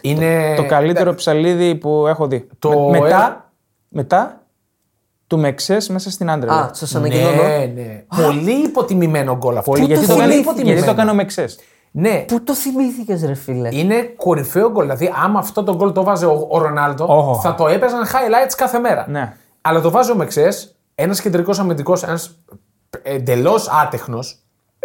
Είναι Το καλύτερο ψαλίδι που έχω δει. Το Με- ε- μετά, μετά του Μεξέ μέσα στην άντρα. Α, σα ανακοινώνω. Ναι, ναι. Πολύ υποτιμημένο γκολ αυτό. Πολύ, γιατί, το το κάνει, θυμήθηκες, γιατί το ρε. έκανε ο Μεξέ. Ναι, Πού το θυμήθηκες, ρε φίλε; είναι κορυφαίο γκολ. Δηλαδή, άμα αυτό το γκολ το βάζε ο, ο Ρονάλντο, Ω. θα το έπαιζαν highlights κάθε μέρα. Ναι. Αλλά το βάζει ο Μεξέ, ένας κεντρικός αμυντικός, ένας εντελώς άτεχνος.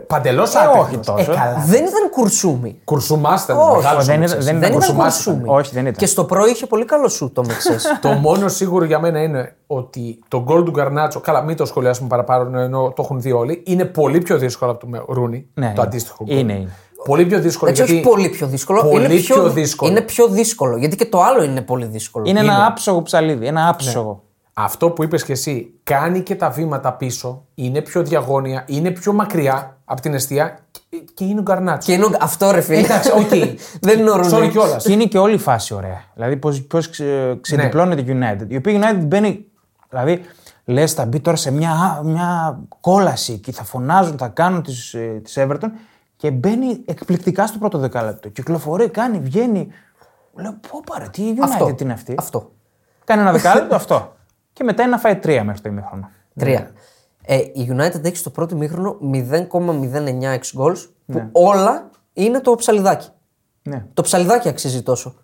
Παντελώς άτεχνο. όχι τόσο. καλά. Δεν ήταν κουρσούμι. Κουρσουμάστα. Όχι, μεγάλος ο δεν Μεξές. ήταν- δεν Δεν ήταν Κουρσουμάς κουρσούμι. Όχι, δεν ήταν. Και στο πρωί είχε πολύ καλό σου το Μεξέ. το μόνο σίγουρο για μένα είναι ότι το γκολ του Γκαρνάτσο, καλά, μην το σχολιάσουμε παραπάνω, ενώ το έχουν δει όλοι, είναι πολύ πιο δύσκολο από το με- Ρούνι. Ναι, το είναι. αντίστοιχο γκολ. Είναι, είναι. Πολύ πιο δύσκολο. Έτσι, όχι γιατί πολύ πιο δύσκολο. Πολύ είναι πιο δύσκολο. Είναι πιο δύσκολο. Γιατί και το άλλο είναι πολύ δύσκολο. Είναι ένα άψογο ψαλίδι. Ένα άψογο. Αυτό που είπες και εσύ, κάνει και τα βήματα πίσω, είναι πιο διαγώνια, είναι πιο μακριά από την εστία και- και είναι ο Γκαρνάτσο. Και είναι ο- αυτό ρε φίλε. Εντάξει, οκ. Δεν είναι ο Ρούνι. Sorry κιόλας. Και είναι και όλη η φάση ωραία. Δηλαδή, πώς ξε, ξεδιπλώνεται η United. Η οποία United μπαίνει. Δηλαδή, λες, θα μπει τώρα σε μια, μια κόλαση και θα φωνάζουν, θα κάνουν τη της Everton και μπαίνει εκπληκτικά στο πρώτο δεκάλεπτο. Κυκλοφορεί, κάνει, βγαίνει. Λέω, πω πάρε, τι United Αυτό. είναι αυτή. Αυτό. Κάνει ένα δεκάλεπτο αυτό. Και μετά είναι να φάει τρία μέχρι το ημίχρονο. Τρία. Ε, η United έχει στο πρώτο μήχρονο 0,09 ex goals που Ναι. όλα είναι το ψαλιδάκι. Ναι. Το ψαλιδάκι αξίζει τόσο.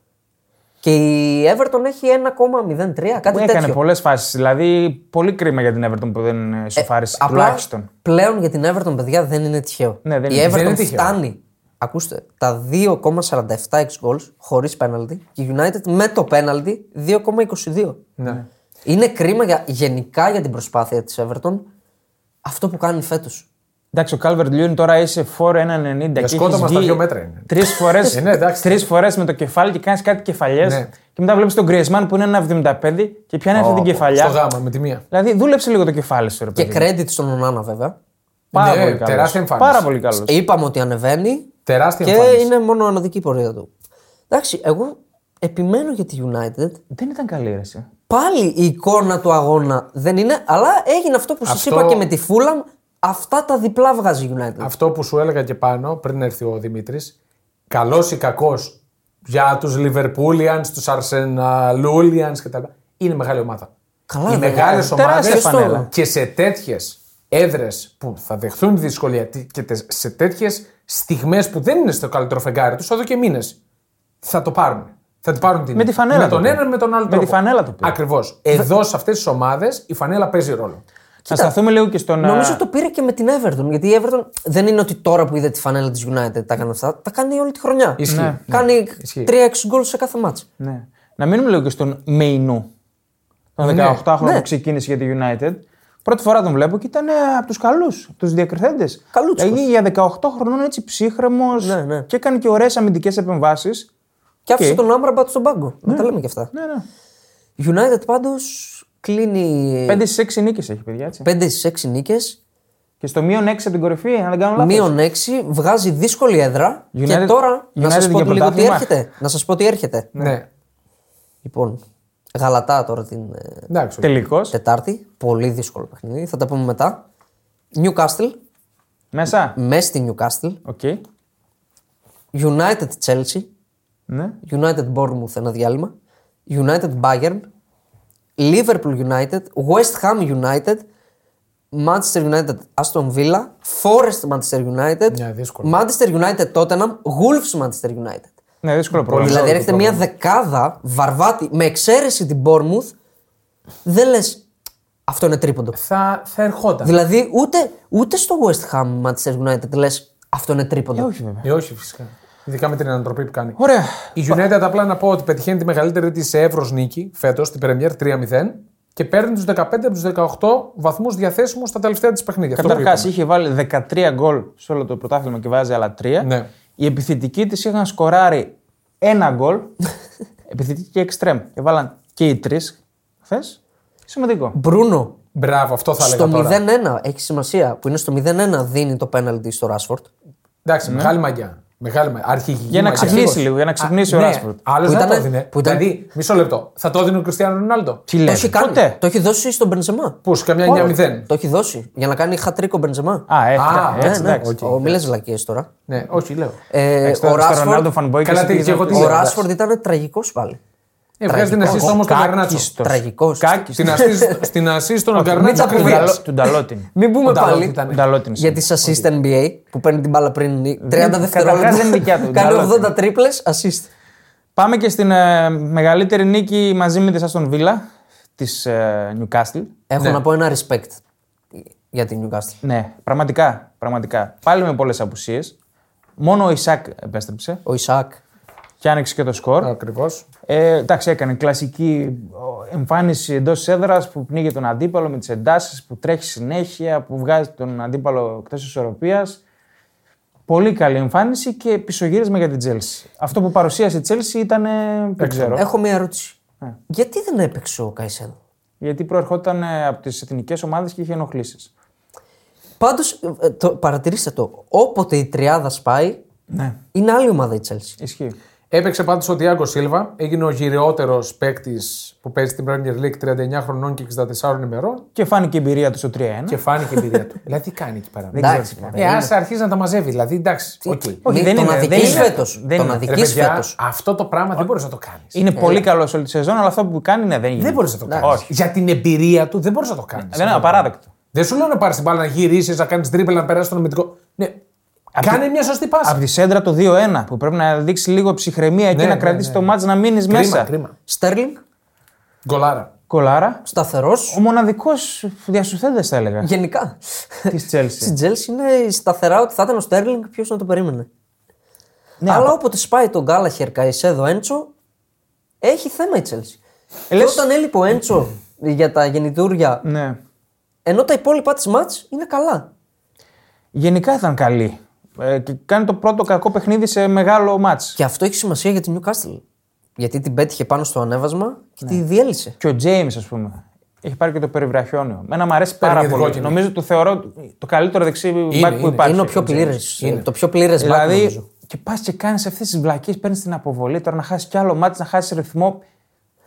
Και η Everton έχει 1,03, κάτι Που έκανε τέτοιο. πολλές φάσεις. Δηλαδή, πολύ κρίμα για την Everton που δεν ε, σοφάρισε Απλά τουλάχιστον. πλέον για την Everton, παιδιά, δεν είναι τυχαίο. Ναι, δεν η είναι. Everton Δεν είναι τυχαίο. φτάνει, ακούστε, τα 2,47 ex goals χωρίς penalty και η United με το penalty 2,22. Ναι. Είναι κρίμα για, γενικά για την προσπάθεια της Everton αυτό που κάνει φέτος. Εντάξει, ο Κάλβερντ Λιούν τώρα είσαι 4,190 και σκότωμα έχεις στα βγει δύο μέτρα είναι. Τρεις φορές, Ε, ναι, εντάξει. τρεις φορές με το κεφάλι και κάνεις κάτι κεφαλιές Ναι. και μετά βλέπεις τον Griezmann που είναι ένα 75 και πιάνει αυτή την κεφαλιά. Στο γάμα με τη μία. Δηλαδή δούλεψε λίγο το κεφάλι σου, ρε Και παιδί. credit στον Ονάνα βέβαια. Πάρα Ναι, πολύ καλός. τεράστια εμφάνιση. Πάρα πολύ καλός. Είπαμε ότι ανεβαίνει Τεράστια και εμφάνιση. είναι μόνο ανωδική η πορεία του. Εντάξει, εγώ επιμένω για τη United. Δεν ήταν καλή ρε, εσύ. Πάλι η εικόνα του αγώνα δεν είναι, αλλά έγινε αυτό που σας Αυτό- είπα και με τη Φούλαμ. Αυτά τα διπλά βγάζει η United. Αυτό που σου έλεγα και πάνω πριν έρθει ο Δημήτρης, καλός ή κακός για τους Λιβερπούλιαν, τους Αρσεναλούλιαν κτλ. Είναι μεγάλη ομάδα. Καλά, Οι βέβαια. μεγάλες Τεράστια ομάδε φανέλα. και σε τέτοιες έδρες που θα δεχθούν τη δυσκολία και τε- σε τέτοιες στιγμές που δεν είναι στο καλύτερο φεγγάρι τους, εδώ και μήνες θα το πάρουν. Θα την πάρουν την Με τη φανέλα Με το τον πήρε. έναν με τον άλλο Με τρόπο. τη φανέλα το πήρε. Ακριβώς. Εδώ σε αυτές τις ομάδες η φανέλα παίζει ρόλο. Να σταθούμε λίγο και στον. Νομίζω α, το πήρε και με την Everton. Γιατί η Everton δεν είναι ότι τώρα που είδε τη φανέλα της United τα έκανε αυτά. Τα κάνει όλη τη χρονιά. Ισχύει. Ναι. Κάνει Ισχύει. 3-6 γκολ σε κάθε μάτς. Ναι. Να μείνουμε λίγο και στον Μεϊνού. Τον Ναι. 18χρονο Ναι. που ξεκίνησε για τη United. Πρώτη φορά τον βλέπω και ήταν ε, από τους καλούς, από τους διακριθέντες. Καλούτσικος. Δηλαδή για 18 χρονών έτσι ψύχραιμος Ναι, ναι. και έκανε και ωραίες αμυντικές επεμβάσεις. Και άφησε Οκ. τον Άμπραμπατ στον πάγκο. Να τα λέμε και αυτά. Ναι, ναι. United πάντως κλείνει 5 στις 6 νίκες έχει, παιδιά. Έτσι. 5 στις 6 νίκες. Και στο μείον 6 από την κορυφή, αν δεν κάνω λάθος. Μείον 6, βγάζει δύσκολη έδρα. και United- τώρα να United σας πω για λίγο τι πρωτάθλημα. έρχεται. Να σας πω τι έρχεται. Ναι. Λοιπόν, Γαλατά τώρα την ε, Εντάξει. οκ. Τελικό. Τετάρτη. Πολύ δύσκολο παιχνίδι. Θα τα πούμε μετά. Newcastle. Μέσα. Μέσα στη Newcastle. Οκ. United Chelsea. Ναι. United Bournemouth ένα διάλειμμα. United Bayern. Liverpool United. West Ham United. Manchester United Aston Villa. Forest Manchester United. Μια δύσκολη. Manchester United Tottenham. Wolves Manchester United. Ναι, δύσκολο πρόγραμμα. δηλαδή έρχεται μια δεκάδα βαρβάτη με εξαίρεση την Bournemouth. Δεν λε. Αυτό είναι τρίποντο. Θα, θα ερχόταν. Δηλαδή ούτε, ούτε στο West Ham Manchester United λε. Αυτό είναι τρίποντο. Ε, όχι βέβαια. Ε, όχι, φυσικά. Ειδικά με την ανατροπή που κάνει. Ωραία. Η United απλά να πω ότι πετυχαίνει τη μεγαλύτερη της σε εύρος νίκη φέτος στην Premier 3-0 και παίρνει τους 15 από τους 18 βαθμούς διαθέσιμους στα τελευταία της παιχνίδια. Αυτό που Καταρχάς είπαμε. είχε βάλει 13 γκολ σε όλο το πρωτάθλημα και βάζει άλλα 3. Ναι. Οι επιθετικοί της είχαν σκοράρει ένα γκολ. επιθετικοί και εξτρέμ. Και βάλαν και οι τρεις χθε. Σημαντικό. Μπρούνο. Μπράβο, αυτό θα έλεγα Στο τώρα. 0-1 έχει σημασία που είναι στο 0-1 δίνει το πέναλτι στο Ράσφορντ. Εντάξει, μεγάλη μαγιά. Μεγάλη με- αρχηγική. Για να μαγιά. ξυπνήσει λίγο, για να ξυπνήσει ο ναι, Ράσφορντ. Άλλος Που δεν ήτανε- το έδινε. που ήταν- Δηλαδή, μισό λεπτό. Θα το έδινε ο Κριστιανό Ρονάλντο. Τι Το λέτε, έχει κάνει. ποτέ. Το έχει δώσει στον Μπενζεμά. Πού, καμιά 9-0. Το έχει δώσει για να κάνει χατρίκο Μπενζεμά. Α, έτσι, Α, έτσι, ναι, ναι. εντάξει. Ο Μίλες βλακίες τώρα. Ναι, όχι, λέω. Ε, Στο- ο στο Ράσφορντ Ρονάλντο fanboy Καλά, και τι- και εγώ τι ο λέω, Ράσφορντ ήταν τραγικός πάλι. Ε, βγάζει την assist όμω τον Καρνάτσο. Κάκιστος. Τραγικός. Κάκιστος. Στην assist- Στην assist τον μην Καρνάτσο τα Του πούμε. ακριβώς. Νταλό- Του Νταλότιν. Μην πούμε Ο Νταλότ πάλι ήταν. Του Νταλότιν. για τι assist NBA που παίρνει την μπάλα πριν 30 καταρχάς δευτερόλεπτα. δεν είναι δικιά του, Κάνει Νταλότ. 80 τρίπλες assist. Πάμε και στην ε, μεγαλύτερη νίκη μαζί με τη Αστον Βίλα της Newcastle. Έχω Ναι. να πω ένα respect για την Newcastle. Ναι, πραγματικά, πραγματικά. Πάλι με πολλές απουσίες. Μόνο ο Ισακ επέστρεψε Ο Ισακ. και άνοιξε και το σκορ. Ακριβώς. Ε, εντάξει, έκανε κλασική ο, εμφάνιση εντός έδρας που πνίγει τον αντίπαλο με τις εντάσεις, που τρέχει συνέχεια, που βγάζει τον αντίπαλο εκτός ισορροπίας. Πολύ καλή εμφάνιση και πισωγύρισμα για την Chelsea. Αυτό που παρουσίασε η Chelsea ήταν. ε, Δεν ξέρω. Έχω μία ερώτηση. Ναι. Γιατί δεν έπαιξε ο Καϊσέδο. Γιατί προερχόταν ε, από τις εθνικές ομάδες και είχε ενοχλήσεις. Πάντως, παρατηρήστε το. Όποτε η τριάδα σπάει, Ναι. είναι άλλη ομάδα η Chelsea. Ισχύει. Έπαιξε πάντως ο Τιάγκο Σίλβα. Έγινε ο γηραιότερος παίκτης που παίζει στην Premier League 39 χρονών και 64 ημερών. Και φάνηκε η εμπειρία του στο 3-1. Και φάνηκε η εμπειρία του. δηλαδή τι κάνει εκεί πέρα; Δεν ξέρω Εντάξει, τι μωρέ, Ε, είναι- άσε αρχίζει να τα μαζεύει. Δηλαδή εντάξει. οκ. Όχι, Μη- δεν τον είναι, αδικείς δεν είναι. φέτος. Δεν Τον είναι. αδικείς. Ρε Εκεί παιδιά, φέτος. αυτό το πράγμα δεν μπορείς να το κάνεις. Είναι πολύ καλό όλη τη σεζόν, αλλά αυτό που κάνει ναι, δεν είναι. Δεν μπορείς να το κάνεις. Όχι. Για την εμπειρία του δεν μπορείς να το κάνεις. Δεν είναι απαράδεκτο. Δεν σου λέω να πάρεις την μπάλα, να γυρίσεις, να κάνεις τρίπελ, να περάσεις τον αμυντικό. Ναι. Κάνε μια σωστή πάσα. Από τη σέντρα το 2-1 που πρέπει να δείξει λίγο ψυχραιμία εκεί Ναι, να ναι, κρατήσει ναι. το μάτς να μείνεις Κρίμα, μέσα. κρίμα. Στέρλινγκ, Γκολάρα. σταθερός. Ο μοναδικός διασουθέντε θα έλεγα Γενικά. της Chelsea. Στην Chelsea είναι σταθερά ότι θα ήταν ο Στέρλινγκ, ποιος να το περίμενε. Ναι, Αλλά από- όποτε σπάει τον Γκάλαχερ, Καϊσέδο, Έντσο, έχει θέμα η Chelsea. Ε, Και λες- όταν έλειπε ο Έντσο για τα γεννητούρια, ναι. ενώ τα υπόλοιπα της μάτς είναι καλά. Γενικά ήταν καλή. Ε, και κάνει το πρώτο κακό παιχνίδι σε μεγάλο μάτς. Και αυτό έχει σημασία για την Newcastle. Γιατί την πέτυχε πάνω στο ανέβασμα και Ναι. τη διέλυσε. Και ο James, ας πούμε. Έχει πάρει και το περιβραχιόνιο. Μένα μου αρέσει πάρα Παίρνει πολύ. κόκκινη. Νομίζω το θεωρώ το καλύτερο δεξί back που είναι. υπάρχει. είναι ο πιο James. πλήρες. Το πιο πλήρες back, Δηλαδή, νομίζω. και πας και κάνεις αυτές τις βλακίες, παίρνεις την αποβολή, τώρα να χάσεις κι άλλο ματς, να χάσεις ρυθμό.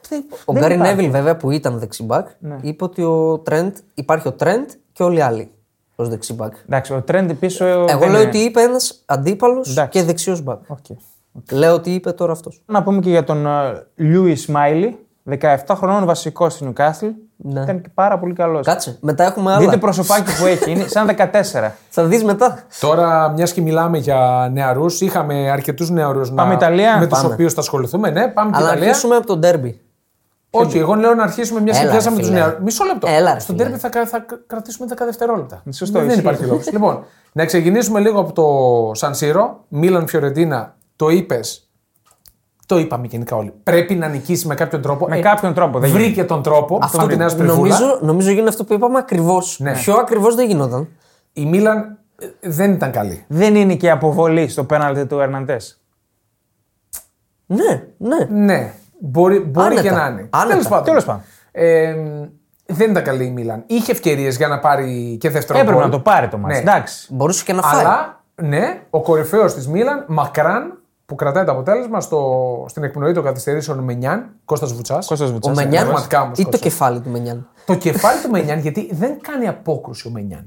Δεν- Ο δεν Γκάρι υπάρχει. Νέβιλ, βέβαια, που ήταν δεξί back, είπε ότι ο Τρέντ, υπάρχει ο Τρέντ και όλοι οι άλλοι ως δεξί back. Εντάξει, ο Τρέντ πίσω. Εγώ δεν λέω είναι- ότι είπε ένας αντίπαλος Εντάξει. και δεξιός back. Οκ. Λέω ότι είπε τώρα αυτός. Να πούμε και για τον Λιούις Μάιλι, 17 χρονών βασικό στην Newcastle. Ναι. Ήταν και πάρα πολύ καλός. Κάτσε, μετά έχουμε άλλα. Δείτε προσωπάκι που έχει, είναι σαν 14. Θα δεις μετά. Τώρα, μιας και μιλάμε για νεαρούς, είχαμε αρκετούς νεαρούς Πάμε Ιταλία; με τους Πάμε. οποίους θα ασχοληθούμε. Ναι, πάμε και Αλλά να Ιταλία. αρχίσουμε από τον Ντέρμπι. Όχι, εγώ λέω να αρχίσουμε μια και Έλα, πιάσαμε ρε τους φίλε. νεαρού. Μισό λεπτό. Έλα, ρε Στον φίλε. τέρμι θα, κα- θα κρατήσουμε 10 δευτερόλεπτα. Σωστό, δεν ισχύει. υπάρχει λόγος. λοιπόν, να ξεκινήσουμε λίγο από το Σαν Σύρο. Μίλαν Φιωρεντίνα, το είπες. Το είπαμε γενικά όλοι. Πρέπει να νικήσει με κάποιον τρόπο. Με κάποιον τρόπο, δεν Βρήκε γίνεται. τον τρόπο. Αυτό τον την το- άσπρη βούλα. νομίζω, νομίζω γίνεται αυτό που είπαμε ακριβώς. Ναι. Πιο ακριβώς δεν γινόταν. Η Μίλαν ε, δεν ήταν καλή. Δεν είναι και αποβολή στο πέναλτι του Ερναντές. Ναι, ναι. Ναι, μπορεί, μπορεί Άνετα. και να είναι. Άνετα. Τέλος πάντων. Τέλος πάντων. Ε, δεν ήταν καλή η Μίλαν. Είχε ευκαιρίες για να πάρει και δεύτερο Έπρεπε γκολ. να το πάρει το μάτς. Ναι. Εντάξει. Μπορούσε και να φάει. Αλλά, ναι, ο κορυφαίος της Μίλαν, μακράν, που κρατάει το αποτέλεσμα στο, στην εκπνοή των καθυστερήσεων Μενιάν, Κώστας Βουτσάς. Κώστας Ο Βουτσάς, Μενιάν πραγματικά όμως, ή το Κώστας. κεφάλι του Μενιάν. Το κεφάλι του Μενιάν, γιατί δεν κάνει απόκρουση ο Μενιάν.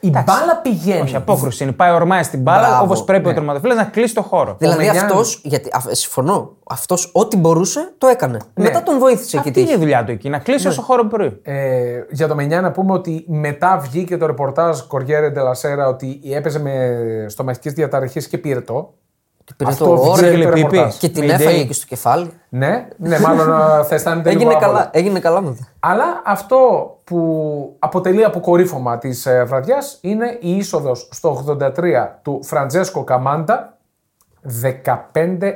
Η μπάλα πηγαίνει. Όχι, απόκρουση είναι. Πάει ορμάει στην μπάλα Μπράβο, όπως πρέπει ναι. ο τερματοφύλακας να κλείσει το χώρο. Δηλαδή Μενιάν- αυτός, γιατί α, συμφωνώ, αυτός ό,τι μπορούσε το έκανε. Μετά τον βοήθησε εκεί Αυτή είναι η τύχη. δουλειά του εκεί. Να κλείσει όσο χώρο μπορεί. Ε, για το Μενιάν να πούμε ότι μετά βγήκε το ρεπορτάζ Κοριέρε Ντελασέρα ότι έπαιζε με στομαχικές διαταραχές και πυρετό. Και πήρε Αυτό το βγήκε όριο το Πήρε ρεπορτάζ. και την Mayday. έφαγε και στο κεφάλι. Ναι, ναι, μάλλον ε, θα αισθάνεται λίγο Έγινε άβολο. καλά, έγινε καλά μετά. Αλλά αυτό που αποτελεί αποκορύφωμα της ε, βραδιάς είναι η είσοδος στο 83 του Φραντζέσκο Καμάντα, 15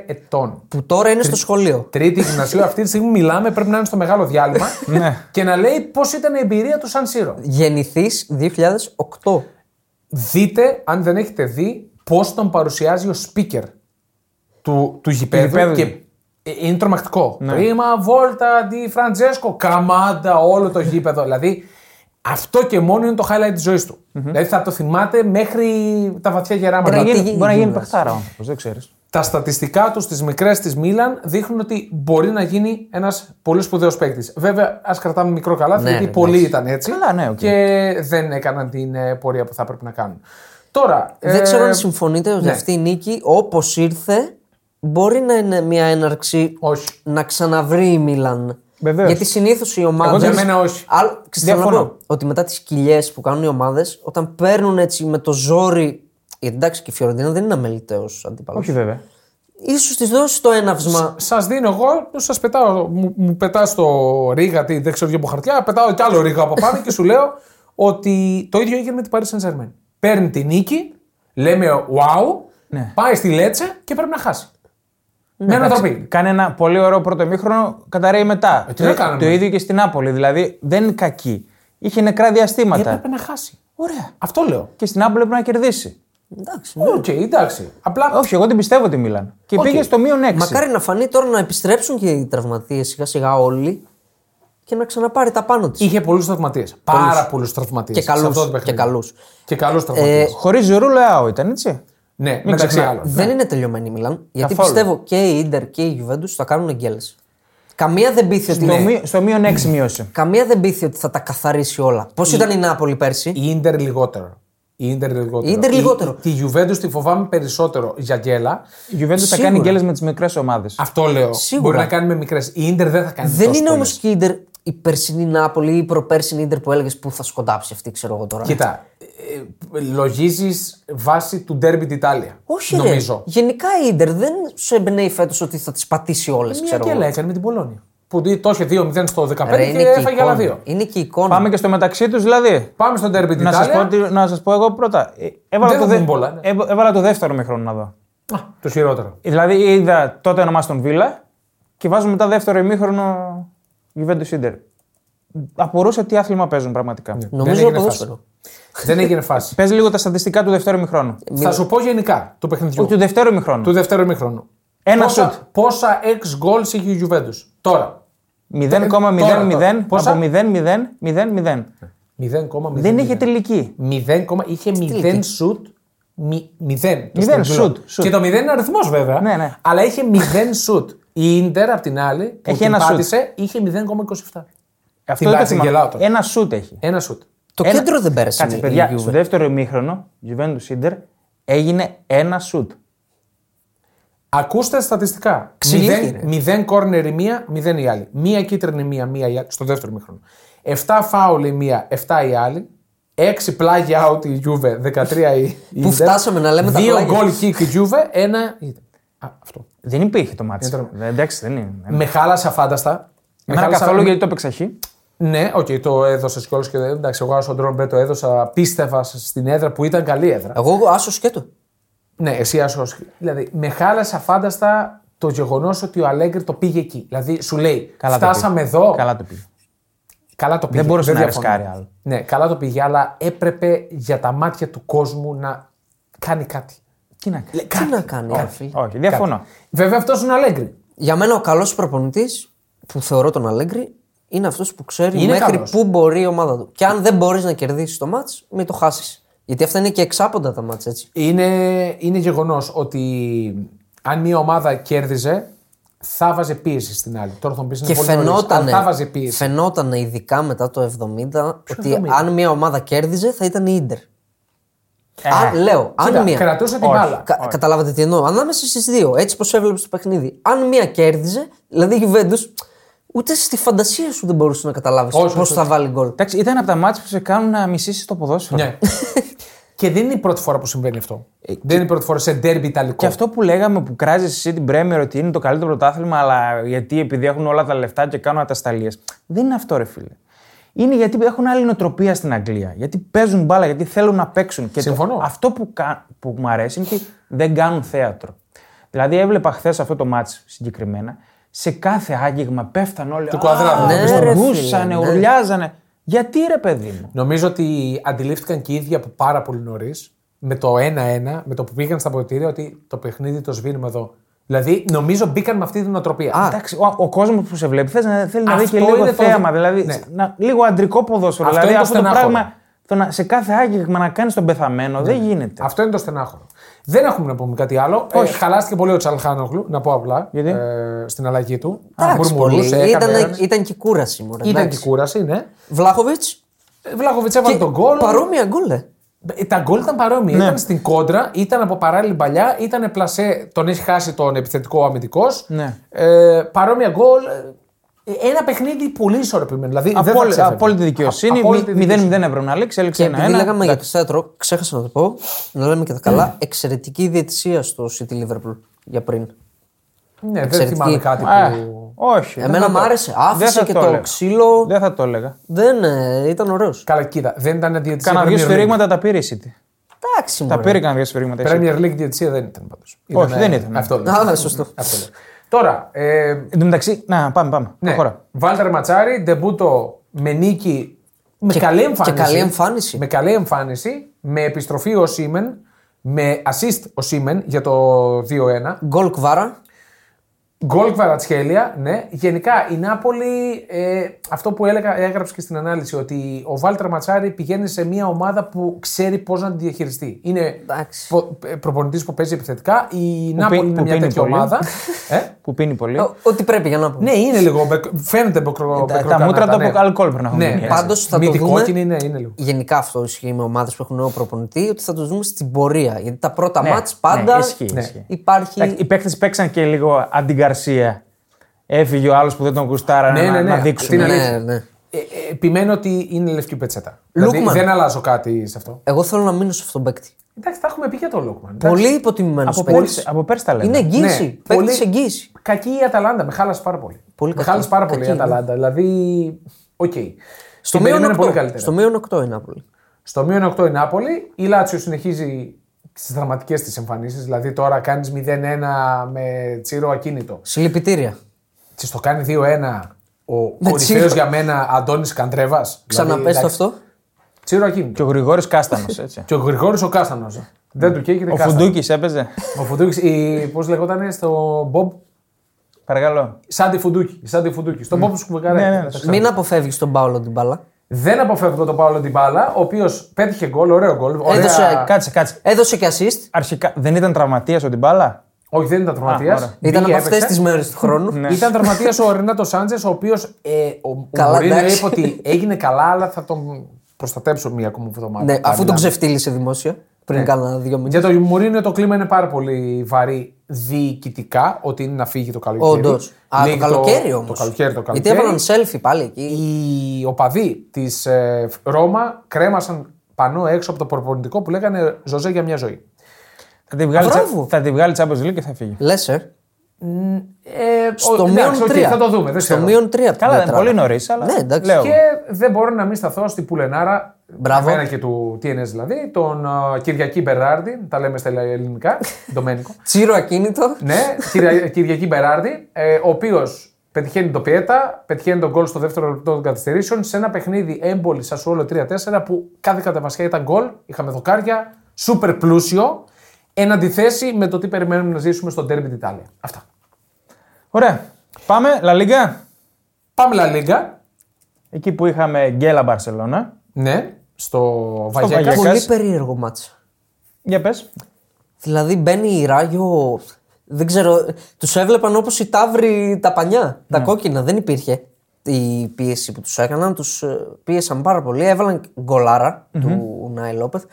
ετών. Που τώρα είναι στο σχολείο. Τρίτη γυμνασίου, αυτή τη στιγμή μιλάμε, πρέπει να είναι στο μεγάλο διάλειμμα Ναι. και να λέει πώς ήταν η εμπειρία του Σαν Σύρο. Γεννηθή 2008. Δείτε, αν δεν έχετε δει, πώς τον παρουσιάζει ο speaker του, του γηπέδου. γηπέδου. Και ε, είναι τρομακτικό. Prima volta di Francesco Camarda, όλο το γήπεδο. δηλαδή, Αυτό και μόνο είναι το highlight της ζωής του. Δηλαδή θα το θυμάται μέχρι τα βαθιά γεράματα. Μπορεί να τι γίνει, γίνει, μπορεί να γίνει Γιούβας. παιχτάρα ο άνθρωπο, δεν ξέρεις. Τα στατιστικά τους στις μικρές της Μίλαν δείχνουν ότι μπορεί να γίνει ένας πολύ σπουδαίος παίκτης. Βέβαια, ας κρατάμε μικρό καλάθι, Ναι, γιατί ναι, πολλοί εντάξει. ήταν έτσι. Καλά, ναι, οκ. Και δεν έκαναν την ε, πορεία που θα έπρεπε να κάνουν. Τώρα. Δεν ε, ξέρω αν συμφωνείτε ότι ναι. αυτή η νίκη, όπως ήρθε, μπορεί να είναι μια έναρξη Όχι. να ξαναβρει η Μίλαν. Βεβαίως. Γιατί συνήθως οι ομάδε. Εγώ για μένα όχι. Άλλο, ξέρω να Διαφωνώ. πω ότι μετά τις κοιλιές που κάνουν οι ομάδες, όταν παίρνουν έτσι με το ζόρι. Γιατί εντάξει και η Φιωρεντίνα δεν είναι αμεληταίος αντίπαλος. Όχι βέβαια. σω της δώσει το έναυσμα. Σας δίνω εγώ, σας πετάω, μου, μου πετάς το ρίγα, τι, δεν ξέρω για από χαρτιά, πετάω κι άλλο ρίγα από πάνω και σου λέω ότι το ίδιο έγινε με την Paris Saint Germain. Παίρνει τη νίκη, λέμε wow, Ναι. πάει στη Λέτσε και πρέπει να χάσει. Με ανατροπή. Κάνει ένα πολύ ωραίο πρώτο ημίχρονο, καταρρέει μετά. Ε, τι να κάνουμε; το ίδιο και στην Νάπολη. Δηλαδή δεν είναι κακή. Είχε νεκρά διαστήματα. Έπρεπε να χάσει. Ωραία. Αυτό λέω. Και στην Νάπολη έπρεπε να κερδίσει. Εντάξει. Οκ, εντάξει. Απλά Όχι, εγώ την πιστεύω τη Μίλαν. Και Οκ. πήγε στο μείον 6. Μακάρι να φανεί τώρα να επιστρέψουν και οι τραυματίες σιγά σιγά όλοι και να ξαναπάρει τα πάνω της. είχε πολλούς τραυματίες. Πάρα πολλούς τραυματίες. Και καλούς, και καλούς. Και καλούς τραυματίες. Ε, Χωρίς Ζιρού Λεάο ήταν έτσι. Ναι, μεταξύ ξεχνά- άλλων. Δεν είναι τελειωμένη η Μιλάν. Γιατί Καθόλου. πιστεύω και η Ιντερ και η Juventus θα κάνουν γκέλες. Καμία δεν πείθει ότι. Στο, μεί- στο μείον 6 μείωσε. Καμία δεν πείθει ότι θα τα καθαρίσει όλα. Πώς ήταν η Νάπολη πέρσι; Η Ίντερ λιγότερο. Η Ίντερ λιγότερο. Η Ίντερ λιγότερο. Τη Juventus τη φοβάμαι περισσότερο για γκέλα. Η Juventus θα Σίγουρα. κάνει γκέλες με τις μικρές ομάδες. Αυτό λέω. Σίγουρα. Μπορεί να κάνει με μικρές. Η Ίντερ δεν θα κάνει Δεν τόσο είναι όμως πολλές. και η Ιντερ η περσινή Νάπολη ή η προπέρσινη Ιντερ που έλεγες που θα σκοντάψει αυτή, ξέρω εγώ τώρα. Κοίτα, ε, λογίζεις βάσει του Derby d'Italia. Όχι, νομίζω. Ρε. Γενικά η Ιντερ δεν σου εμπνέει φέτος ότι θα τις πατήσει όλες, Μια ξέρω γκέλα εγώ. έκανε με την Πολώνια. Που το είχε 2-0 στο 15 Ρε, και είναι, και έφαγε άλλα εικόνα. δύο. είναι και η εικόνα. Πάμε και στο μεταξύ τους δηλαδή. Πάμε στο Derby Να σας πω, d'Italia. ότι- να σας πω εγώ πρώτα. Ε, Έβαλα, Δεν το, θα δε- πούμε πολλά, ναι. έβα- έβαλα το δεύτερο μήχρονο να δω. Α, το χειρότερο. Δηλαδή είδα τότε ονομά στον Βίλα και βάζω μετά δεύτερο ημίχρονο Juventus Inter. Απορούσα τι άθλημα παίζουν πραγματικά. Δεν Νομίζω έγινε ποδόσφαιρο. Δεν έγινε φάση. Παίζει λίγο τα στατιστικά του δεύτερου ημιχρόνου. Θα σου πω γενικά του παιχνιδιού. Όχι, του δεύτερου ημιχρόνου. Του δεύτερου ημίχρονου. Ένα πόσα, σουτ. Πόσα ex goals είχε η Juventus; Τώρα. 0,00 τώρα. Πόσα; από 0,0,0,0. 0,0. Δεν είχε τελική. 0, είχε 0 σουτ. 0. Μηδέν σουτ, σουτ. Και το 0 είναι αριθμός βέβαια. Ναι, ναι. Αλλά είχε 0 σουτ. Η Ιντερ απ' την άλλη που Έχει την ένα σουτ. πάτησε είχε 0,27. Αυτό Την δεν πάτησε, θυμάμαι. γελάω τώρα. Ένα σουτ έχει. Ένα σουτ. Το Ένα- κέντρο δεν πέρασε. Κάτσε, η- παιδιά, η στο Juve. δεύτερο ημίχρονο, Juventus Inter έγινε ένα σουτ. Ακούστε στατιστικά. Ξυλίκη, ρε. 0 κόρνερ η μία, 0 η άλλη. Μία κίτρινη η μία, μία η άλλη. Στο δεύτερο μήχρονο. 7 φάουλ η μία, 7 η άλλη. 6 πλάγια out η Juve, 13 η η Πού Inter. φτάσαμε να λέμε τα Δύο πλάγια. γκολ kick η Juve, ένα. Α, αυτό. Δεν υπήρχε το ματς. Ήταν- Εντάξει, δεν είναι. Με χάλασε αφάνταστα. Με Εμένα χάλασε- καθόλου γιατί το έπαιξα χ. Ναι, οκ, το έδωσες κιόλας και δεν. Εντάξει, εγώ στον Ντρόμπε το έδωσα. Πίστευα στην έδρα που ήταν καλή έδρα. Εγώ άσο σκέτο. Ναι, εσύ άσο. Δηλαδή, με χάλασε αφάνταστα το γεγονός ότι ο Αλέγκρι το πήγε εκεί. Δηλαδή, σου λέει, Καλά το φτάσαμε πήγε. εδώ. Καλά το πήγε. Καλά το πήγε. Δεν μπορούσε να διαφωνώ. ρισκάρει άλλο. Ναι, καλά το πήγε, αλλά έπρεπε για τα μάτια του κόσμου να κάνει κάτι. Τι να κάνει. Τι να κάνει, ρε φίλε. Όχι, διαφωνώ. Βέβαια, αυτός είναι ο Αλέγκρι. Για μένα ο καλός προπονητής που θεωρώ τον Αλέγκρι είναι αυτός που ξέρει Είναι μέχρι καλός. πού μπορεί η ομάδα του. Και αν δεν μπορείς να κερδίσεις το μάτς, μην το χάσεις. Γιατί αυτά είναι και εξάποντα τα μάτς έτσι. Είναι, είναι γεγονός ότι αν μια ομάδα κέρδιζε, θα βάζε πίεση στην άλλη. Τώρα θα μου πεις είναι Και πολύ νωρίς, φαινόταν, αλλά θα βάζε πίεση. φαινόταν ειδικά μετά το 70 ότι 70? αν μια ομάδα κέρδιζε θα ήταν η Ίντερ. Ε, αν, λέω, αν Κοίτα, μια. κρατούσε την Όχι. μπάλα. Κα- καταλάβατε τι εννοώ. Ανάμεσα στις δύο, έτσι πώ έβλεπες το παιχνίδι. Αν μία κέρδιζε, δηλαδή η Juventus, ούτε στη φαντασία σου δεν μπορούσες να καταλάβεις Όχι, πώς όχι, θα βάλει γκολ. Εντάξει, ήταν από τα μάτια που σε κάνουν να μισήσεις το ποδόσφαιρο. Ναι. και δεν είναι η πρώτη φορά που συμβαίνει αυτό. δεν είναι η πρώτη φορά σε ντέρμπι ιταλικό. Ε, Και αυτό που λέγαμε που κράζει εσύ την Πρέμιερ ότι είναι το καλύτερο πρωτάθλημα, αλλά γιατί επειδή έχουν όλα τα λεφτά και κάνουν ατασταλίες. Δεν είναι αυτό, ρε φίλε. Είναι γιατί έχουν άλλη νοοτροπία στην Αγγλία. Γιατί παίζουν μπάλα, γιατί θέλουν να παίξουν. Και το- Συμφωνώ. αυτό που, κα- που μου αρέσει είναι ότι δεν κάνουν θέατρο. Δηλαδή, έβλεπα χθες αυτό το μάτς συγκεκριμένα. Σε κάθε άγγιγμα πέφταν όλοι. Του κουαδράδου. Ναι, ρε Γκούσανε, φίλε, ναι. ουρλιάζανε. Γιατί ρε παιδί μου; Νομίζω ότι αντιλήφθηκαν και οι ίδιοι από πάρα πολύ νωρίς με το 1-1, με το που πήγαν στα ποτήρια, ότι το παιχνίδι το σβήνουμε εδώ. Δηλαδή, νομίζω μπήκαν με αυτή την οτροπία. Α, Εντάξει, ο, ο κόσμος που σε βλέπει θες να, θέλει να δει Αυτό και λίγο είναι το- θέαμα. Δηλαδή, Ναι. να, λίγο αντρικό ποδόσφαιρο. Αυτό δηλαδή είναι το αυτό το στενάχωρο. πράγμα το να, σε κάθε άγγιγμα να κάνεις τον πεθαμένο δεν γίνεται. Αυτό είναι το στενάχωρο. Δεν έχουμε να πούμε κάτι άλλο. Ε, χαλάστηκε πολύ ο Τσαλχάνογλου, να πω απλά. Γιατί; Ε, στην αλλαγή του. Εντάξει, Μουρμουρούσε, πολύ. έκανε Ήταν, ένας. ήταν και κούραση. Μωρέ, Ήταν εντάξει. και κούραση, ναι. Βλάχοβιτς; Βλάχοβιτς έβαλε τον γκολ. Παρόμοια γκολ. ε. Ε, Τα γκολ ήταν παρόμοια. Ναι. Ήταν στην κόντρα, ήταν από παράλληλη παλιά, ήταν πλασέ, τον έχει χάσει τον επιθετικό αμυντικός. Ναι. Ε, παρόμοια γκολ. Ε, Ένα παιχνίδι πολύ ισορροπημένο. Δηλαδή, δεν θα Απόλυτη, ξέφευγε. απόλυτη δικαιοσύνη. Α- απόλυτη 0-0 ευρώ να λήξει, έλεξε Και επειδή ένα-ένα. λέγαμε για το θέατρο, ξέχασα να το πω, να λέμε και τα καλά, εξαιρετική διαιτησία στο City Liverpool για πριν. Ναι, δεν Εξαιρετική. θυμάμαι κάτι Ε, που. όχι. δεν Εμένα θα μ' το- άρεσε. δεν Άφησε θα και το το έλεγα. ξύλο. Δεν θα το έλεγα. Δεν ε, ήταν ωραίος. Καλά, κοίτα, δεν ήταν διαιτησία. Κάνα δύο Premier League. σφυρίγματα τα πήρε η City. Εντάξει, Τα μωρέ. πήρε κανένα δύο σφυρίγματα. η City. Premier League διαιτησία δεν ήταν πάντως. Όχι, δεν ήταν. Αυτό λέω. Α, σωστό. Αυτό λέω. Τώρα, ε, Εν τω μεταξύ, να πάμε, πάμε. ναι, Προχώρα. Βάλτερ Ματσάρη, ντεμπούτο με νίκη. Με Και- καλή και εμφάνιση. καλή εμφάνιση. Με καλή εμφάνιση. Με επιστροφή ο Σίμεν. Με assist ο Σίμεν για το 2-1. Γκολ Κβάρα. Γκολ Κβαρατσχέλια, ναι. Γενικά η Νάπολη, ε, αυτό που έλεγα, έγραψε και στην ανάλυση, ότι ο Βάλτερ Ματσάρη πηγαίνει σε μια ομάδα που ξέρει πώς να τη διαχειριστεί. Είναι Εντάξει. προπονητής που παίζει επιθετικά. Η Που Νάπολη πίνει- είναι που μια πίνει τέτοια πολύ. ομάδα. ε; Που πίνει πολύ. Ό- Ό,τι πρέπει για να πούμε. Ναι, είναι λίγο. μπεκ- Φαίνεται μπεκρο, τα μούτρα του από αλκοόλ πρέπει να έχουν Ναι, γίνει, έτσι. Πάντως θα το Μύτη δούμε. κόκκινη, ναι, είναι λίγο. Γενικά αυτό ισχύει με ομάδες που έχουν νέο προπονητή, ότι θα το δούμε στην πορεία. Γιατί τα πρώτα Ναι, μάτς πάντα ναι, ισχύει, Ναι. ισχύει. υπάρχει. Εντάξει, Οι παίκτες παίξαν και λίγο αντιγκαρσία. Έφυγε ο άλλος που δεν τον γουστάρα Ναι, να, ναι, ναι, να δείξουν. αυτή είναι ναι, αλήθεια. ναι. Ε, ε, επιμένω ότι είναι λευκή πετσέτα. Δηλαδή Λούκμαν. δεν αλλάζω κάτι σε αυτό. Εγώ θέλω να μείνω σε αυτόν τον παίκτη. Εντάξει, τα έχουμε πει για τον Λούκμαν. Πολύ υποτιμημένος Από παίκτης. πέρσι, από πέρσι τα λέμε. Είναι εγγύηση. Ναι, Παίκτης πολύ- εγγύηση. Κακή η Αταλάντα, με χάλασε πάρα πολύ. Πολύ με κακή. χάλασε πάρα πολύ η Κακή, ναι. Αταλάντα. Δηλαδή, οκ. Στο Την μείον περίμενε 8. πολύ καλύτερα. Στο μείον 8 η Νάπολη. Στο μείον 8 η Νάπολη. Η Λάτσιο συνεχίζει στις δραματικές της εμφανίσεις. Δηλαδή τώρα κάνεις 0-1 με Τσίρο ακίνητο. Συλλυπητήρια. Της το κάνει 2-1 ο Με κορυφαίος τσίρο. για μένα Αντώνης Καντρέβας. Ξαναπες το αυτό. Τσίρο ακίνητο. Και ο Γρηγόρης Κάστανος, έτσι. Και ο Γρηγόρης ο Κάστανος. Δεν του καίγεται ο κάστανος. Φουντούκης έπαιζε. Ο Φουντούκης, πώς λεγόταν στο Μπομπ. Παρακαλώ. Σάντι Φουντούκη. Σάντι Φουντούκη. Στον Μπομπ Σκουβεκαρέ. Ναι, ναι, Θα ξέρω. Μην αποφεύγεις τον Πάολο την μπάλα. Δεν αποφεύγω τον Παύλο Ντιμπάλα, ο οποίος πέτυχε γκολ, ωραίο γκολ. ωραία- Έδωσε- Κάτσε, κάτσε. Έδωσε και assist. Αρχικά δεν ήταν τραυματίας ο Ντιμπάλα; Όχι, δεν ήταν Α, τραυματίας. ωραία. Ήταν από αυτές τις μέρες του χρόνου. Ναι. Ήταν τραυματίας ο Ρενάτο Σάντζες, ο οποίος ε, ο, ο Καλά, Μωρίνιο εντάξει. είπε ότι έγινε καλά, αλλά θα τον προστατέψω μία ακόμα εβδομάδα. Ναι, Θα αφού τον μιλάμε. ξεφτύλισε δημόσια πριν Ναι. κάνα δύο μήνες. Για το Μουρίνιο το κλίμα είναι πάρα πολύ βαρύ διοικητικά, ότι είναι να φύγει το καλοκαίρι. Όντως. Α, το Λύγει καλοκαίρι όμως. Το καλοκαίρι, το Γιατί καλοκαίρι. έβαλαν selfie πάλι εκεί. Οι οπαδοί της ε, Ρώμα κρέμασαν πανό έξω από το προπονητικό που λέγανε Ζωζέ για μια ζωή. Θα τη βγάλει, Μπράβο. θα τη βγάλει Champions League και θα φύγει. Λες, ε. Ε, Στο ο- μείον εντάξει, οκ, 3. θα το δούμε. Δεν Στο ξέρω. μείον 3. Καλά, είναι πολύ νωρίς, αλλά. Ναι, εντάξει. Λέω. Και δεν μπορώ να μην σταθώ στη Πουλενάρα. Μπράβο. Εμένα και του TNS δηλαδή, τον uh, Κυριακή Μπεράρντι, τα λέμε στα ελληνικά, Ντομένικο. Τσίρο ακίνητο. ναι, Κυρια- Κυριακή Μπεράρντι, ε, ο οποίος πετυχαίνει το πιέτα, πετυχαίνει τον γκολ στο δεύτερο λεπτό των καθυστερήσεων σε ένα παιχνίδι έμπολη Σασουόλο 3-4 που κάθε κατεβασιά ήταν γκολ, είχαμε δοκάρια, σούπερ πλούσιο, εν αντιθέσει με το τι περιμένουμε να ζήσουμε στο Derby Ιταλία. Αυτά. Ωραία. Πάμε, La Liga. Πάμε La Liga. Εκεί που είχαμε Γκέλα Μπαρσελόνα. Ναι, στο Βαγιακάς. Βαγιακάς. Πολύ περίεργο μάτσα. Για πες. Δηλαδή μπαίνει η Ράγιο. Δεν ξέρω. Τους έβλεπαν όπως οι ταύροι τα πανιά. Τα Ναι. κόκκινα. Δεν υπήρχε η πίεση που τους έκαναν. Τους πίεσαν πάρα πολύ. Έβαλαν γκολάρα του Νάι Λόπεθ.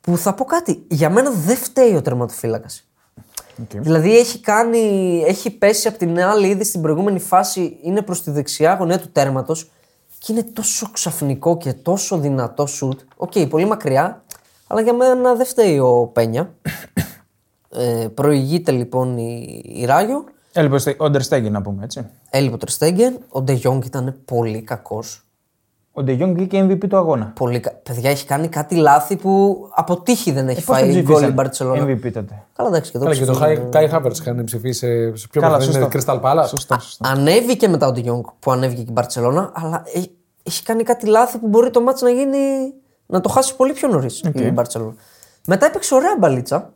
Που θα πω κάτι. Για μένα δεν φταίει ο τερματοφύλακας. Δηλαδή έχει, κάνει, έχει πέσει από την άλλη ήδη στην προηγούμενη φάση, είναι προς τη δεξιά γωνία του τέρματος και είναι τόσο ξαφνικό και τόσο δυνατό σουτ. Οκ, πολύ μακριά, αλλά για μένα δεν φταίει ο Πένια. ε, προηγείται λοιπόν η, η Ράγιο, Έλειπε ο Τερ Στέγκεν να πούμε έτσι. έλειπε ο Τερ Στέγκεν, ο Ντε Γιονγκ ήταν πολύ κακός. Ο Ντε Γιόγκ βγήκε MVP του αγώνα. Πολύ κα... Παιδιά, έχει κάνει κάτι λάθη που από τύχη δεν έχει Ε, πώς τον φάει γκολ η ψηφίσαν Μπαρτσελόνα. MVP τότε. Καλά, εντάξει, και εδώ Καλά, και το ψηφίζουν. Κάι Χάβερτ είχαν ψηφίσει σε, σε ποιο Καλά, παιχνίδι είναι σωστό. Crystal Palace; Σωστό, σωστό. Ανέβηκε μετά ο Ντιγιόνγκ που ανέβηκε και η Μπαρσελόνα, αλλά έχει, έχει κάνει κάτι λάθη που μπορεί το μάτς να γίνει. να το χάσει πολύ πιο νωρίς η Μπαρσελόνα. Μετά έπαιξε ωραία μπαλίτσα.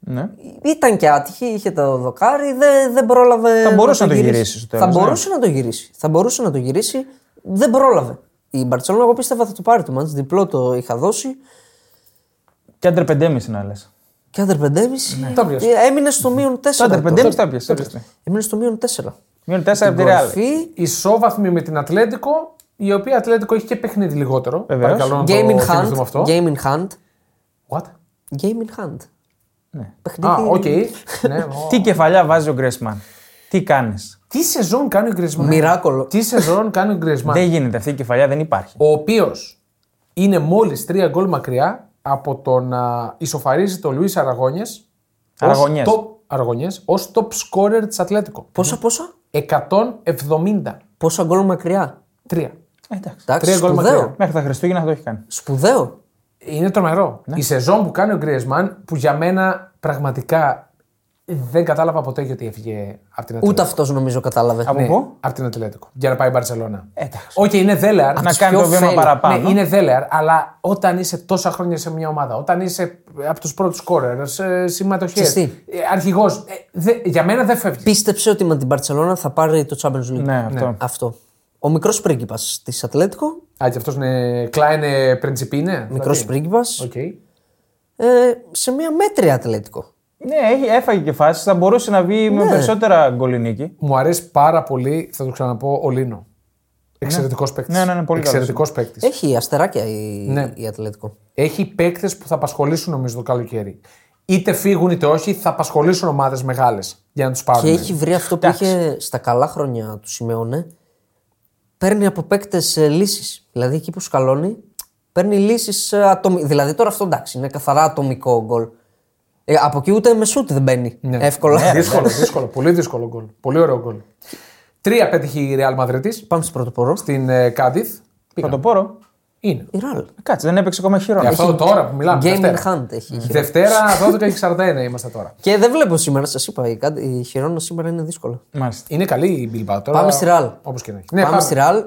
Ναι. Ήταν και άτυχη, είχε το δοκάρι, δεν, δεν πρόλαβε. Θα μπορούσε να το γυρίσει στο τέλος, Θα ναι. μπορούσε να το γυρίσει. Θα μπορούσε να το γυρίσει, δεν πρόλαβε. Η Μπαρσελόνα, εγώ πίστευα θα το πάρει το ματς, διπλό το είχα δώσει. Και άντρε 5,5 να λε. Και άντερ 5,5. Το πιάσε. Ε, Έμεινε στο μείον 4. Το άντρε 5,5 τα πιασε. Έμεινε στο μείον 4. Μείον 4 από τη Ρεάλ. Κορφή, Ισόβαθμη με την Ατλέτικο, η οποία Ατλέτικο έχει και παιχνίδι λιγότερο. Βεβαίως. Παρακαλώ να game το in θυμηθούμε hand. αυτό. Game in hand. What? Game in hand. Ναι. Παιχνίδι. Α, οκ. ναι, ω. Τι κεφαλιά βάζει ο Γκριεζμάν. Τι κάνεις; Τι σεζόν κάνει ο Γκρισμάν. Μοιράκολο. Τι σεζόν κάνει ο Γκρισμάν. Δεν γίνεται αυτή η κεφαλιά, δεν υπάρχει. ο οποίος είναι μόλις τρία γκολ μακριά από το να ισοφαρίζει το Λουίς Αραγόνιε. Αραγωνιές. Αραγωνιές ως top scorer της Ατλέτικο. Πόσα, πόσα; 170. Πόσα γκολ μακριά; Τρία. Ε, εντάξει. Εντάξει, Τρία γκολ σπουδαίο. μακριά. Μέχρι τα Χριστούγεννα θα το έχει κάνει. Σπουδαίο. Είναι τρομερό. Η σεζόν που κάνει ο Γκρισμάν που για μένα πραγματικά δεν κατάλαβα ποτέ γιατί έφυγε από την Ατλέτικο. Ούτε αυτός νομίζω κατάλαβε. Από Ναι, πού; από την Ατλέτικο. Για να πάει η Μπαρσελόνα. Εντάξει. Όχι, είναι δέλεαρ. Να κάνει πιο το βήμα fail. παραπάνω. Ναι, είναι δέλεαρ, αλλά όταν είσαι τόσα χρόνια σε μια ομάδα, όταν είσαι από τους πρώτους σκόρερ, σε συμμετοχές. Ξέρεις τι; Αρχηγός. για μένα δεν φεύγει. Πίστεψε ότι με την Μπαρσελόνα θα πάρει το Champions League. Ναι, αυτό. Αυτό. Ο μικρός πρίγκιπας της Ατλέτικο. Α, και αυτός είναι. kleine Πρεντσιπίνε. Μικρός πρίγκιπας. Οκ. Ε, σε μια μέτρια Ατλέτικο. Ναι, έχει, έφαγε και φάσεις. Θα μπορούσε να βγει με Ναι. περισσότερα γκολινίκη. Μου αρέσει πάρα πολύ, θα το ξαναπώ, ο Λίνο. Εξαιρετικός παίκτης. Ναι, ναι, ναι, πολύ καλός. Εξαιρετικός παίκτης. Έχει αστεράκια η, Ναι. η Ατλέτικο. Έχει παίκτες που θα απασχολήσουν νομίζω το καλοκαίρι. Είτε φύγουν είτε όχι, θα απασχολήσουν ομάδες μεγάλες για να τους πάρουν. Και έχει βρει αυτό που είχε στα καλά χρόνια του Σιμεώνε. Παίρνει από παίκτες λύσεις. Δηλαδή εκεί που σκαλώνει, παίρνει λύσεις ατομικέ. Δηλαδή τώρα αυτό εντάξει, είναι καθαρά ατομικό γκολ. Ε, από εκεί ούτε με σούτ δεν μπαίνει. Ναι. Εύκολα. δύσκολο, δύσκολο. Πολύ δύσκολο γκολ. Πολύ ωραίο γκολ. Τρία πέτυχε η Real Madrid Πάμε στο πρωτοπόρο. στην ε, Κάντιθ. Πρωτοπόρο. Είναι. Η Ραλ. Κάτσε, δεν έπαιξε ακόμα χειρό. Γι' αυτό τώρα που μιλάμε. Game in Δευτέρα. hand έχει. η Χιρόνα. Δευτέρα 12 και 41 είμαστε τώρα. Και δεν βλέπω σήμερα, σας είπα, η, Κάντι- η Χιρόνα σήμερα είναι δύσκολα. Μάλιστα. Είναι καλή η Bilbao τώρα. Πάμε στη Real. Όπως και να έχει. Ναι, πάμε, στη Ραλ.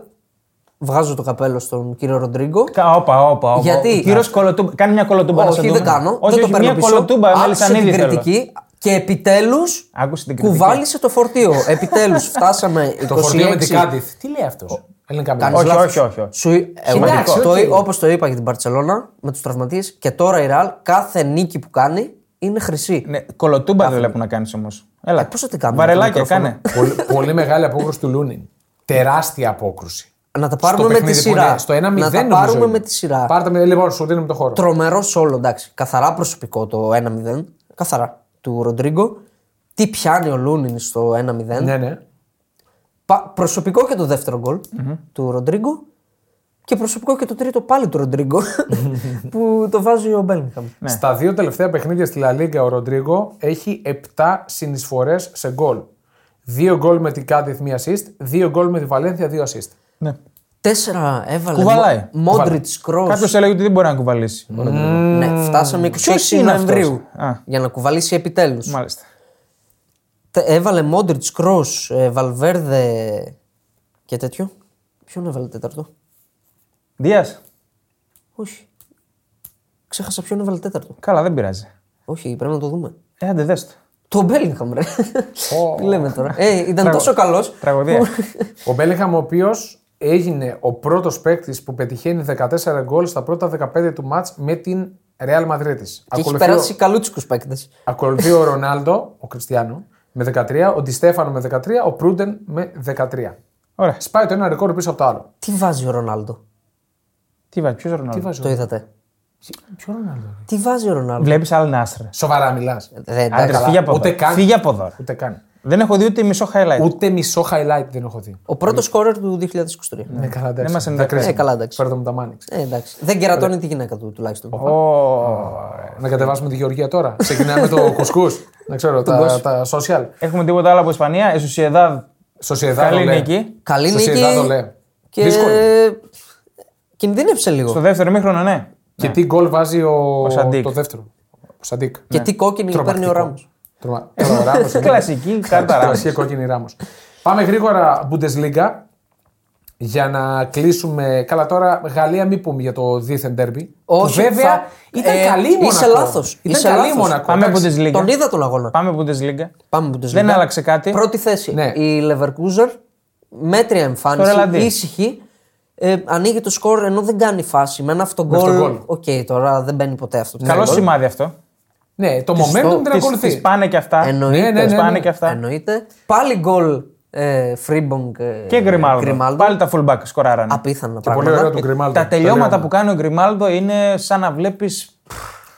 Βγάζω το καπέλο στον κύριο Ροντρίγκο. Κα- Όπα, όπα, όπα. Γιατί- Ο κύριος Κολοτούμπα. Κάνει μια κωλοτούμπα να σε Όχι, δούμε. δεν κάνω. Όχι, δεν το όχι, παίρνω μια πίσω. κωλοτούμπα. Άκουσε Μελισανίδη την θέλω. κριτική και επιτέλους Άκουσε την κριτική. κουβάλησε το φορτίο. επιτέλους φτάσαμε 26. Το φορτίο με την Κάντιθ. Τι λέει αυτός; Ελληνικά Κάνεις μιλάμε. Όχι, λάθος. όχι, όχι. όχι. Σου... Εγώ, Εντάξει, το, οκ. όπως το είπα για την Μπαρσελόνα με τους τραυματίες και τώρα η Ραλ κάθε νίκη που κάνει είναι χρυσή. Ναι, κωλοτούμπα δεν βλέπω να κάνεις όμως. Έλα. Ε, πώς θα την κάνουμε Βαρελάκια, με το κάνε. πολύ, πολύ μεγάλη απόκρουση του Λούνιν. Τεράστια απόκρουση. Να τα Στο πάρουμε με τη παιχνίδι που σειρά. είναι Στο 1-0 να τα νομίζω πάρουμε είναι. με τη σειρά. Πάρτε με, λοιπόν, σου δίνουμε το χώρο. Τρομερό σόλο, εντάξει. Καθαρά προσωπικό το 1-0. Καθαρά. Του Ροντρίγκο. Τι πιάνει ο Λούνιν στο 1-0. Ναι, ναι. Πα- προσωπικό και το δεύτερο γκολ του Ροντρίγκο. Και προσωπικό και το τρίτο πάλι του Ροντρίγκο. που το βάζει ο Μπέλιγχαμ. Ναι. Στα δύο τελευταία παιχνίδια στη Λα Λίγκα ο Ροντρίγκο έχει 7 συνεισφορές σε γκολ. Δύο γκολ με την Κάντιθ, μία assist. Δύο γκολ με τη Βαλένθια, δύο assist. Ναι. Τέσσερα έβαλε. Κουβαλάει. Μόντριτς Κρός. Κάποιος έλεγε ότι δεν μπορεί να κουβαλήσει. ο Ροντρίγκο. Ναι, φτάσαμε 26 Ποιος είναι Νοεμβρίου. αυτός; Α. Για να κουβαλήσει επιτέλους. Μάλιστα. Έβαλε Μόντριτς Κρός, Βαλβέρδε και τέτοιο. Ποιον έβαλε τέταρτο; Δίας. Όχι. Ξέχασα ποιον έβαλε τέταρτο. Καλά, δεν πειράζει. Όχι, πρέπει να το δούμε. Ε, άντε δες το. Το Μπέλιγχαμ, ρε. Τι λέμε τώρα. Ε, ήταν Τραγω- τόσο καλός. Τραγωδία. Ο Μπέλιγχαμ, ο οποίος έγινε ο πρώτος παίκτης που πετυχαίνει 14 γκολ στα πρώτα 15 του μάτς με την Real Madrid. Και έχει περάσει καλούτσικου παίκτε. Ακολουθεί ο Ρονάλντο, ο Κριστιανό, με 13, ο Ντιστέφανο με 13, ο Προύντεν με 13. Ωραία. Σπάει το ένα ρεκόρ πίσω από το άλλο. Τι βάζει ο Ρονάλντο; Τι βάζει, ποιος Ρονάλντο; Τι βάζει Το ο είδατε. Ποιο Ρονάλντο. Τι βάζει ο Ρονάλντο; Βλέπεις Αλ Νάστρ. Σοβαρά μιλάς. Ε, εντάξει. Άντρε, καλά. φύγε από Ούτε εδώ. καν. Φύγε από εδώ. Ούτε καν. Δεν έχω δει ούτε μισό highlight. Ούτε μισό highlight δεν έχω δει. Ο πρώτος σκόρερ του 2023. Ναι, καλά, εντάξει. μας ενδιαφέρει. Δεν κρίνω. Ε, καλά, εντάξει. Φέρτε μου τα μάνιξ. Ε, εντάξει. Δεν κερατώνει τη γυναίκα του τουλάχιστον. Να κατεβάσουμε τη Γεωργία τώρα. Ξεκινάμε το κουσκούς. Δεν ξέρω, τα, τα social. Έχουμε τίποτα άλλο από Ισπανία. Η Σοσιεδάδ. Σοσιεδάδ ο Καλή λέει. νίκη. Καλή Σοσιεδάδ ο νίκη. λέει. Και Δύσκολη. κινδύνευσε λίγο. Στο δεύτερο ημίχρονο, ναι. Και τι γκολ βάζει ο, Σαντίκ. το δεύτερο. Ο Σαντίκ. Και τι κόκκινη παίρνει ο Ράμος. Τρομα... Τώρα ο Ράμος είναι- Κλασική κάρτα Ράμος. Κλασική κόκκινη Ράμος. Πάμε γρήγορα Bundesliga. Για να κλείσουμε. Καλά, τώρα Γαλλία, μην πούμε για το δήθεν ντέρμπι. Όχι, Που βέβαια θα- ήταν ε, καλή η Μονακό. είσαι λάθος. Ήταν Είσαι καλή η λάθος. Μονακό. Πάμε εντάξει. Bundesliga. Τον είδα τον αγώνα. Πάμε Bundesliga. Πάμε Bundesliga. Δεν άλλαξε κάτι. Πρώτη θέση. Ναι. Η Leverkusen, μέτρια Στο εμφάνιση, ρελαντί. ήσυχη. Ε, ανοίγει το σκορ ενώ δεν κάνει φάση. Με ένα Με αυτογκόλ. αυτογκόλ. Οκ, τώρα δεν μπαίνει ποτέ αυτό. το Καλό γκολ. σημάδι αυτό. Ναι, το Τις momentum το- την Τις- ακολουθεί. Τις πάνε και αυτά. Εννοείται. Ναι, ναι, ναι, Τις πάνε ναι. και αυτά. Εννοείται. Πάλι γκολ ε, Φρίμπονγκ ε, Και Γκριμάλδο. Γκριμάλδο. Πάλι τα fullback σκοράρανε. Απίθανα Και πολύ πράγματα. ωραίο του Γκριμάλδο. Τα τελειώματα Πολύ ωραίο. που κάνει ο Γκριμάλδο είναι σαν να βλέπεις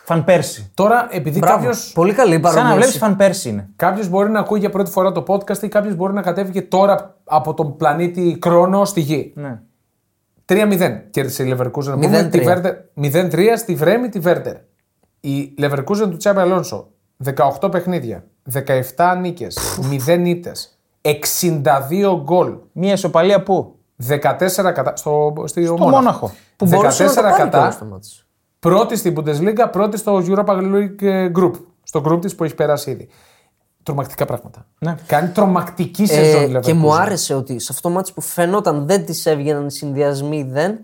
Φαν Πέρσι. Τώρα, επειδή Μπράβο. κάποιο Πολύ καλή Σαν να βλέπεις παρομοίωση. Φαν Πέρσι είναι. κάποιος μπορεί να ακούει για πρώτη φορά το podcast ή κάποιος μπορεί να κατέβηκε τώρα από τον πλανήτη Κρόνο στη γη. Ναι. 3-0 κέρδισε η Leverkusen. Να 0-3. πούμε τη Werder- 0-3 στη Βρέμη τη Βέρτερ. Η Leverkusen του Τσάμπε Αλόνσο. 18 παιχνίδια. 17 νίκες. 0 ήττε. 62 γκολ. Μία ισοπαλία πού; 14 κατά. Στο, στη Στο Μόναχο. Που μπορούσε να το πάρει κατά. κιόλας το μάτς. Πρώτη στην Bundesliga, πρώτη στο Europa League Group. Στο group της που έχει περάσει ήδη. Τρομακτικά πράγματα. Ναι. Κάνει τρομακτική σεζόν η Ε, και Leverkusen. μου άρεσε ότι σε αυτό το μάτς που φαινόταν δεν της έβγαιναν οι συνδυασμοί δεν,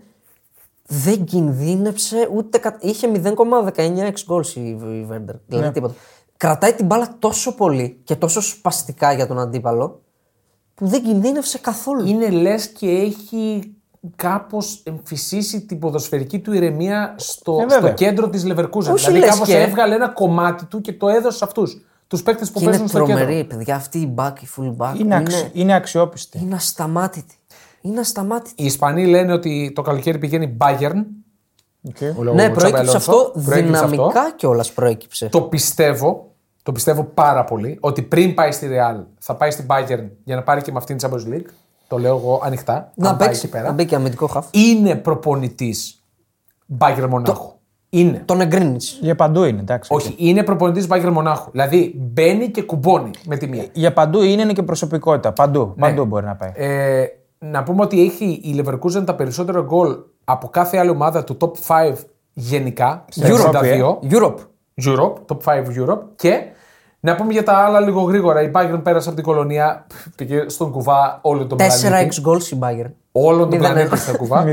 δεν κινδύνεψε ούτε. κα- Είχε 0,19 ex goals η, η Βέρντερ. Δηλαδή Ναι. τίποτα. Κρατάει την μπάλα τόσο πολύ και τόσο σπαστικά για τον αντίπαλο που δεν κινδύνευσε καθόλου. είναι λες και έχει κάπως εμφυσίσει την ποδοσφαιρική του ηρεμία στο, Ε, βέβαια. στο κέντρο της Leverkusen. Όχι δηλαδή λες κάπως και. έβγαλε ένα κομμάτι του και το έδωσε σε αυτούς. Τους παίκτες που Και είναι παίζουν στο κέντρο. τρομερή, παιδιά. Αυτή η back, η full back. Είναι, αξι... είναι αξιόπιστη. είναι ασταμάτητη. Είναι ασταμάτητη. Οι Ισπανοί λένε ότι το καλοκαίρι πηγαίνει Bayern. Okay. ο λόγος Ναι, του προέκυψε Τσάμπε αυτό Αλόνσο. Προέκυψε δυναμικά αυτό. κιόλας προέκυψε. Το πιστεύω. Το πιστεύω πάρα πολύ ότι πριν πάει στη Real θα πάει στην Bayern για να πάρει και με αυτήν την Champions League. Το λέω εγώ ανοιχτά. Να αν πάει παίξει. εκεί πέρα. Να μπει και αμυντικό χαφ. Είναι προπονητής Bayern Μονάχου. Είναι. Τον εγκρίνει. Για παντού είναι, εντάξει. Όχι, είναι προπονητής Bayern Μονάχου. Δηλαδή μπαίνει και κουμπώνει με τη μία. Για παντού είναι, είναι και προσωπικότητα. Παντού, Ναι. παντού μπορεί να πάει. Ε, να πούμε ότι έχει η Leverkusen τα περισσότερα γκολ από κάθε άλλη ομάδα του top 5 γενικά. στα Ευρώπη, 62. Europe. Europe, top 5 Europe. Και να πούμε για τα άλλα λίγο γρήγορα. Η Bayern πέρασε από την Κολωνία, πήγε στον κουβά όλο τον 4 πλανήτη. xGoals η Bayern. Όλο τον Μηδέν πλανήτη ένα. στον κουβά.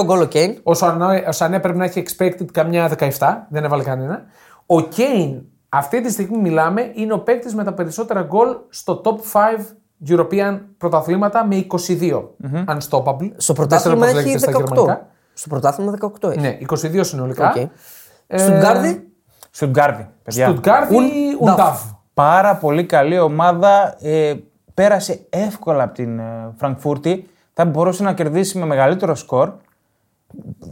18 γκολ ο Κέιν. Ο Σανέ, ο Σανέ πρέπει να έχει expected καμιά 17, δεν έβαλε κανένα. Ο Κέιν, αυτή τη στιγμή μιλάμε, είναι ο παίκτης με τα περισσότερα γκολ στο top 5 European πρωταθλήματα με 22. Unstoppable. Στο Δεν πρωτάθλημα ξέρω πώς έχει λέγεται στα 18. γερμανικά. Στο πρωτάθλημα 18 έχει. Ναι, 22 συνολικά. Οκ. Στουτγκάρδη; Στουτγκάρδη, παιδιά. Στουτγκάρδη Ουν- Ουντάβ. Πάρα πολύ καλή ομάδα. Ε, πέρασε εύκολα από την ε, Φραγκφούρτη. Θα μπορούσε να κερδίσει με μεγαλύτερο σκορ.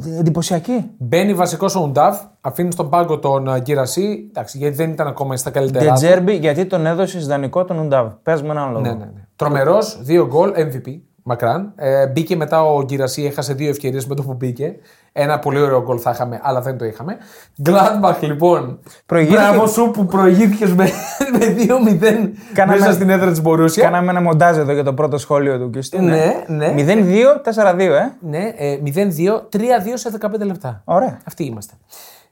Ε, Εντυπωσιακή. Μπαίνει βασικός ο Ουντάβ, αφήνει στον πάγκο τον uh, Γκυρασί. Εντάξει, γιατί δεν ήταν ακόμα στα καλύτερά του. Ντετζέρμπι, γιατί τον έδωσε δανεικό τον Ουντάβ. Πες με έναν λόγο. Ναι, ναι, ναι. Τρομερός, δύο γκολ, MVP. Μακράν. Ε, μπήκε μετά ο Γκυρασί, έχασε δύο ευκαιρίες με το που μπήκε. Ένα πολύ ωραίο γκολ θα είχαμε, αλλά δεν το είχαμε. Gladbach λοιπόν. Προηγήθηκε- Μπράβο σου που προηγήθηκες με, με 2-0 Κάναμε- μέσα στην έδρα της Μπορούσια. Κάναμε ένα μοντάζ εδώ για το πρώτο σχόλιο του Κιστού. Ναι, ναι. 0-2, 4-2, ε. Ναι, ε, 0-2, 3-2 σε 15 λεπτά. Ωραία. Αυτοί είμαστε.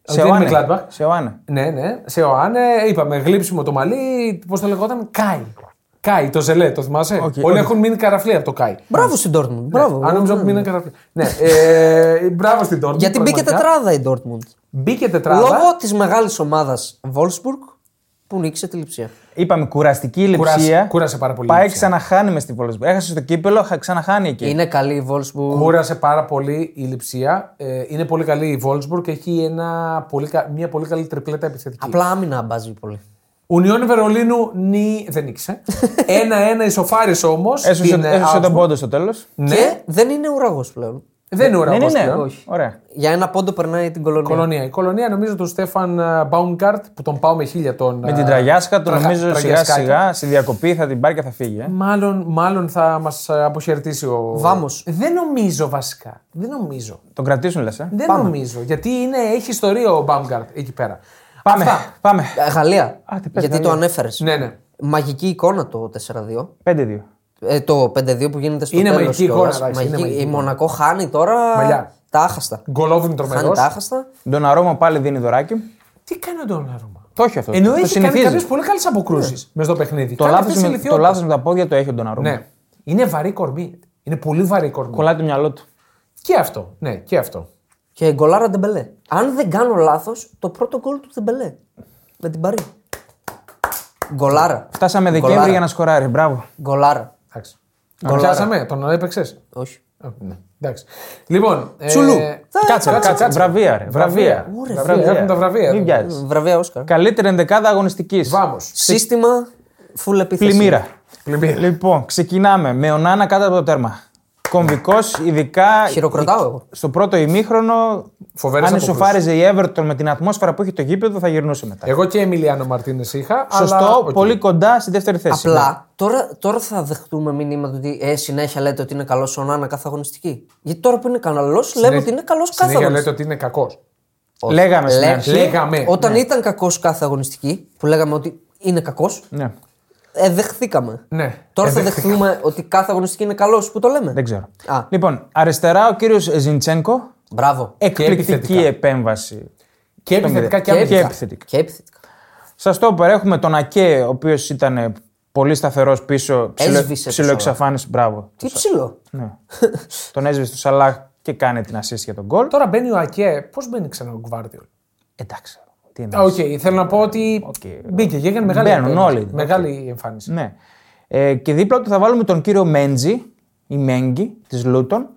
Σε Δεν είμαι Οάνε. Gladbach. Σε Οάνε. Ναι, ναι. Σε Οάνε, είπαμε, γλύψιμο το μαλλί, πώς το λεγόταν, Κάι. Κάι, το ζελέ, το θυμάσαι; Οκ, Όλοι οκ. έχουν μείνει καραφλή από το Κάι. Μπράβο στην Dortmund. Μπράβο. Αν νόμιζα ότι μείνει καραφλή. ναι, ε, μπράβο στην Dortmund. Γιατί μπήκε πραγματικά. τετράδα η Dortmund. Μπήκε τετράδα. Λόγω της μεγάλης ομάδας Wolfsburg που νίκησε τη λειψία. Είπαμε κουραστική Κούρασε- λειψία. κούρασε πάρα πολύ η Πάει Λειψία. ξαναχάνει με στη Βόλεσμπουργκ. Έχασε στο κύπελο, χα- ξαναχάνει εκεί. Είναι καλή η Wolfsburg. Κούρασε πάρα πολύ η λειψία. Ε, είναι πολύ καλή η Wolfsburg και έχει ένα πολύ, κα- μια πολύ καλή τριπλέτα επιθετική. Απλά άμυνα μπάζει πολύ. Ουνιόν Βερολίνου νι... δεν νίκησε. Ένα-ένα ισοφάρισε όμως. Έσωσε, έσωσε τον πόντο στο τέλος. Ναι, Και δεν είναι ουραγός πλέον. δεν είναι Δεν ουραγός είναι. πλέον. Όχι. Ωραία. Για ένα πόντο περνάει την κολονία. Κολονία. Η κολονία νομίζω του Στέφαν Μπάουνκαρτ που τον πάω με χίλια τον. Με την τραγιάσκα του τραγα- νομίζω σιγά τραγιασκάκια. σιγά στη διακοπή θα την πάρει και θα φύγει. Ε. Μάλλον, μάλλον θα μας αποχαιρετήσει ο. Βάμος. Δεν νομίζω βασικά. Δεν νομίζω. Τον κρατήσουν λες. Ε. Δεν νομίζω. Γιατί είναι, έχει ιστορία ο Μπάουνκαρτ εκεί πέρα. Πάμε. Αυτά. Πάμε. Ε, Γαλλία. Α, τι πες, Γιατί το Γαλλία. ανέφερες. Ναι, ναι. Μαγική εικόνα το 4-2. 5-2. Ε, το 5-2 που γίνεται στο Είναι τέλος μαγική κιόλας. εικόνα, εντάξει, είναι Μαγική- μαγική Η εικόνα. Μονακό χάνει τώρα Μαλλιά. τα άχαστα. Γκολόβιν Χάνει τρομερός. τα άχαστα. Ντοναρούμα πάλι δίνει δωράκι. Τι κάνει ο Ντοναρούμα. Το έχει αυτό. Ενώ το έχει κάνει συνηθίζει. κάποιες πολύ καλές αποκρούσεις μέσα στο παιχνίδι. Το Κάνει λάθος αυτές τις με, το ηλικιότητες. λάθος με τα πόδια το έχει ο Ντοναρούμα. Ναι. Είναι βαρύ κορμί. Είναι πολύ βαρύ η κορμί. Κολλάει το μυαλό του. Και αυτό. Ναι, και αυτό. Και γκολάρα Ντεμπελέ. Αν δεν κάνω λάθος, το πρώτο γκολ του Ντεμπελέ. Με την Παρί. Γκολάρα. Φτάσαμε Δεκέμβρη Γκολάρα. για να σκοράρει. Μπράβο. Γκολάρα. Εντάξει. Τον Γκολάρα. πιάσαμε, τον έπαιξες; Όχι. Ναι. Εντάξει. Λοιπόν. ε, Τσουλού. Κάτσε, κάτσε, κάτσε. κάτσε. Βραβεία, ρε. Βραβεία. Βραβεία. Βραβεία. Έχουν τα βραβεία. Μην ρε. βιάζεις. Βραβεία Όσκαρ. Καλύτερη ενδεκάδα αγωνιστικής. Vamos. Σύστημα full επίθεση. Πλημμύρα. Πλημμύρα. Λοιπόν, ξεκινάμε με Ονάνα κάτω από το τέρμα. Κομβικός, ειδικά. Χειροκροτάω εγώ. Στο πρώτο ημίχρονο, Φοβερές αν αποκρούσεις. ισοφάριζε η Everton με την ατμόσφαιρα που έχει το γήπεδο, θα γυρνούσε μετά. Εγώ και Εμιλιάνο Μαρτίνες είχα. Σωστό, αλλά, οκ. πολύ κοντά στη δεύτερη θέση. Απλά τώρα, τώρα θα δεχτούμε μηνύματα ότι ε, συνέχεια λέτε ότι είναι καλός ο Νάνα κάθε αγωνιστική. Γιατί τώρα που είναι καλός, λέμε ότι είναι καλός κάθε Συνέχεια λέτε αγωνιστική. ότι είναι κακός. Ναι. Λέγαμε στην Λέ- αρχή. Λέγαμε. Όταν ναι. ήταν κακός κάθε αγωνιστική, που λέγαμε ότι είναι κακός, Ναι, ε, δεχθήκαμε. Ναι. Τώρα Ε, θα δέχτηκα. δεχθούμε ότι κάθε αγωνιστική είναι καλός, που το λέμε. δεν ξέρω. Α. Λοιπόν, αριστερά ο κύριος Ζιντσένκο. Μπράβο. Εκπληκτική επιθετικά. επέμβαση. Και επιθετικά και Και αμυντικά. επιθετικά. Και επιθετικά. Στα στόπερ έχουμε τον Ακέ, ο οποίος ήταν πολύ σταθερός πίσω. Έσβησε το Ψιλοεξαφάνιση. Μπράβο. Τι ψηλό. Ναι. τον έσβησε του Σαλάχ και κάνει την assist για τον γκολ. Τώρα μπαίνει ο Ακέ. Πώς μπαίνει ξανά ο Γκβάρδιολ. Εντάξει. Τι Α, εννοείς. Οκ, θέλω να πω ότι Οκ. μπήκε και έκανε μεγάλη Μπαίνουν εμφάνιση. όλοι. Μεγάλη εμφάνιση. Ναι. Ε, και δίπλα του θα βάλουμε τον κύριο Μέντζι, η Μέγκη της Λούτων.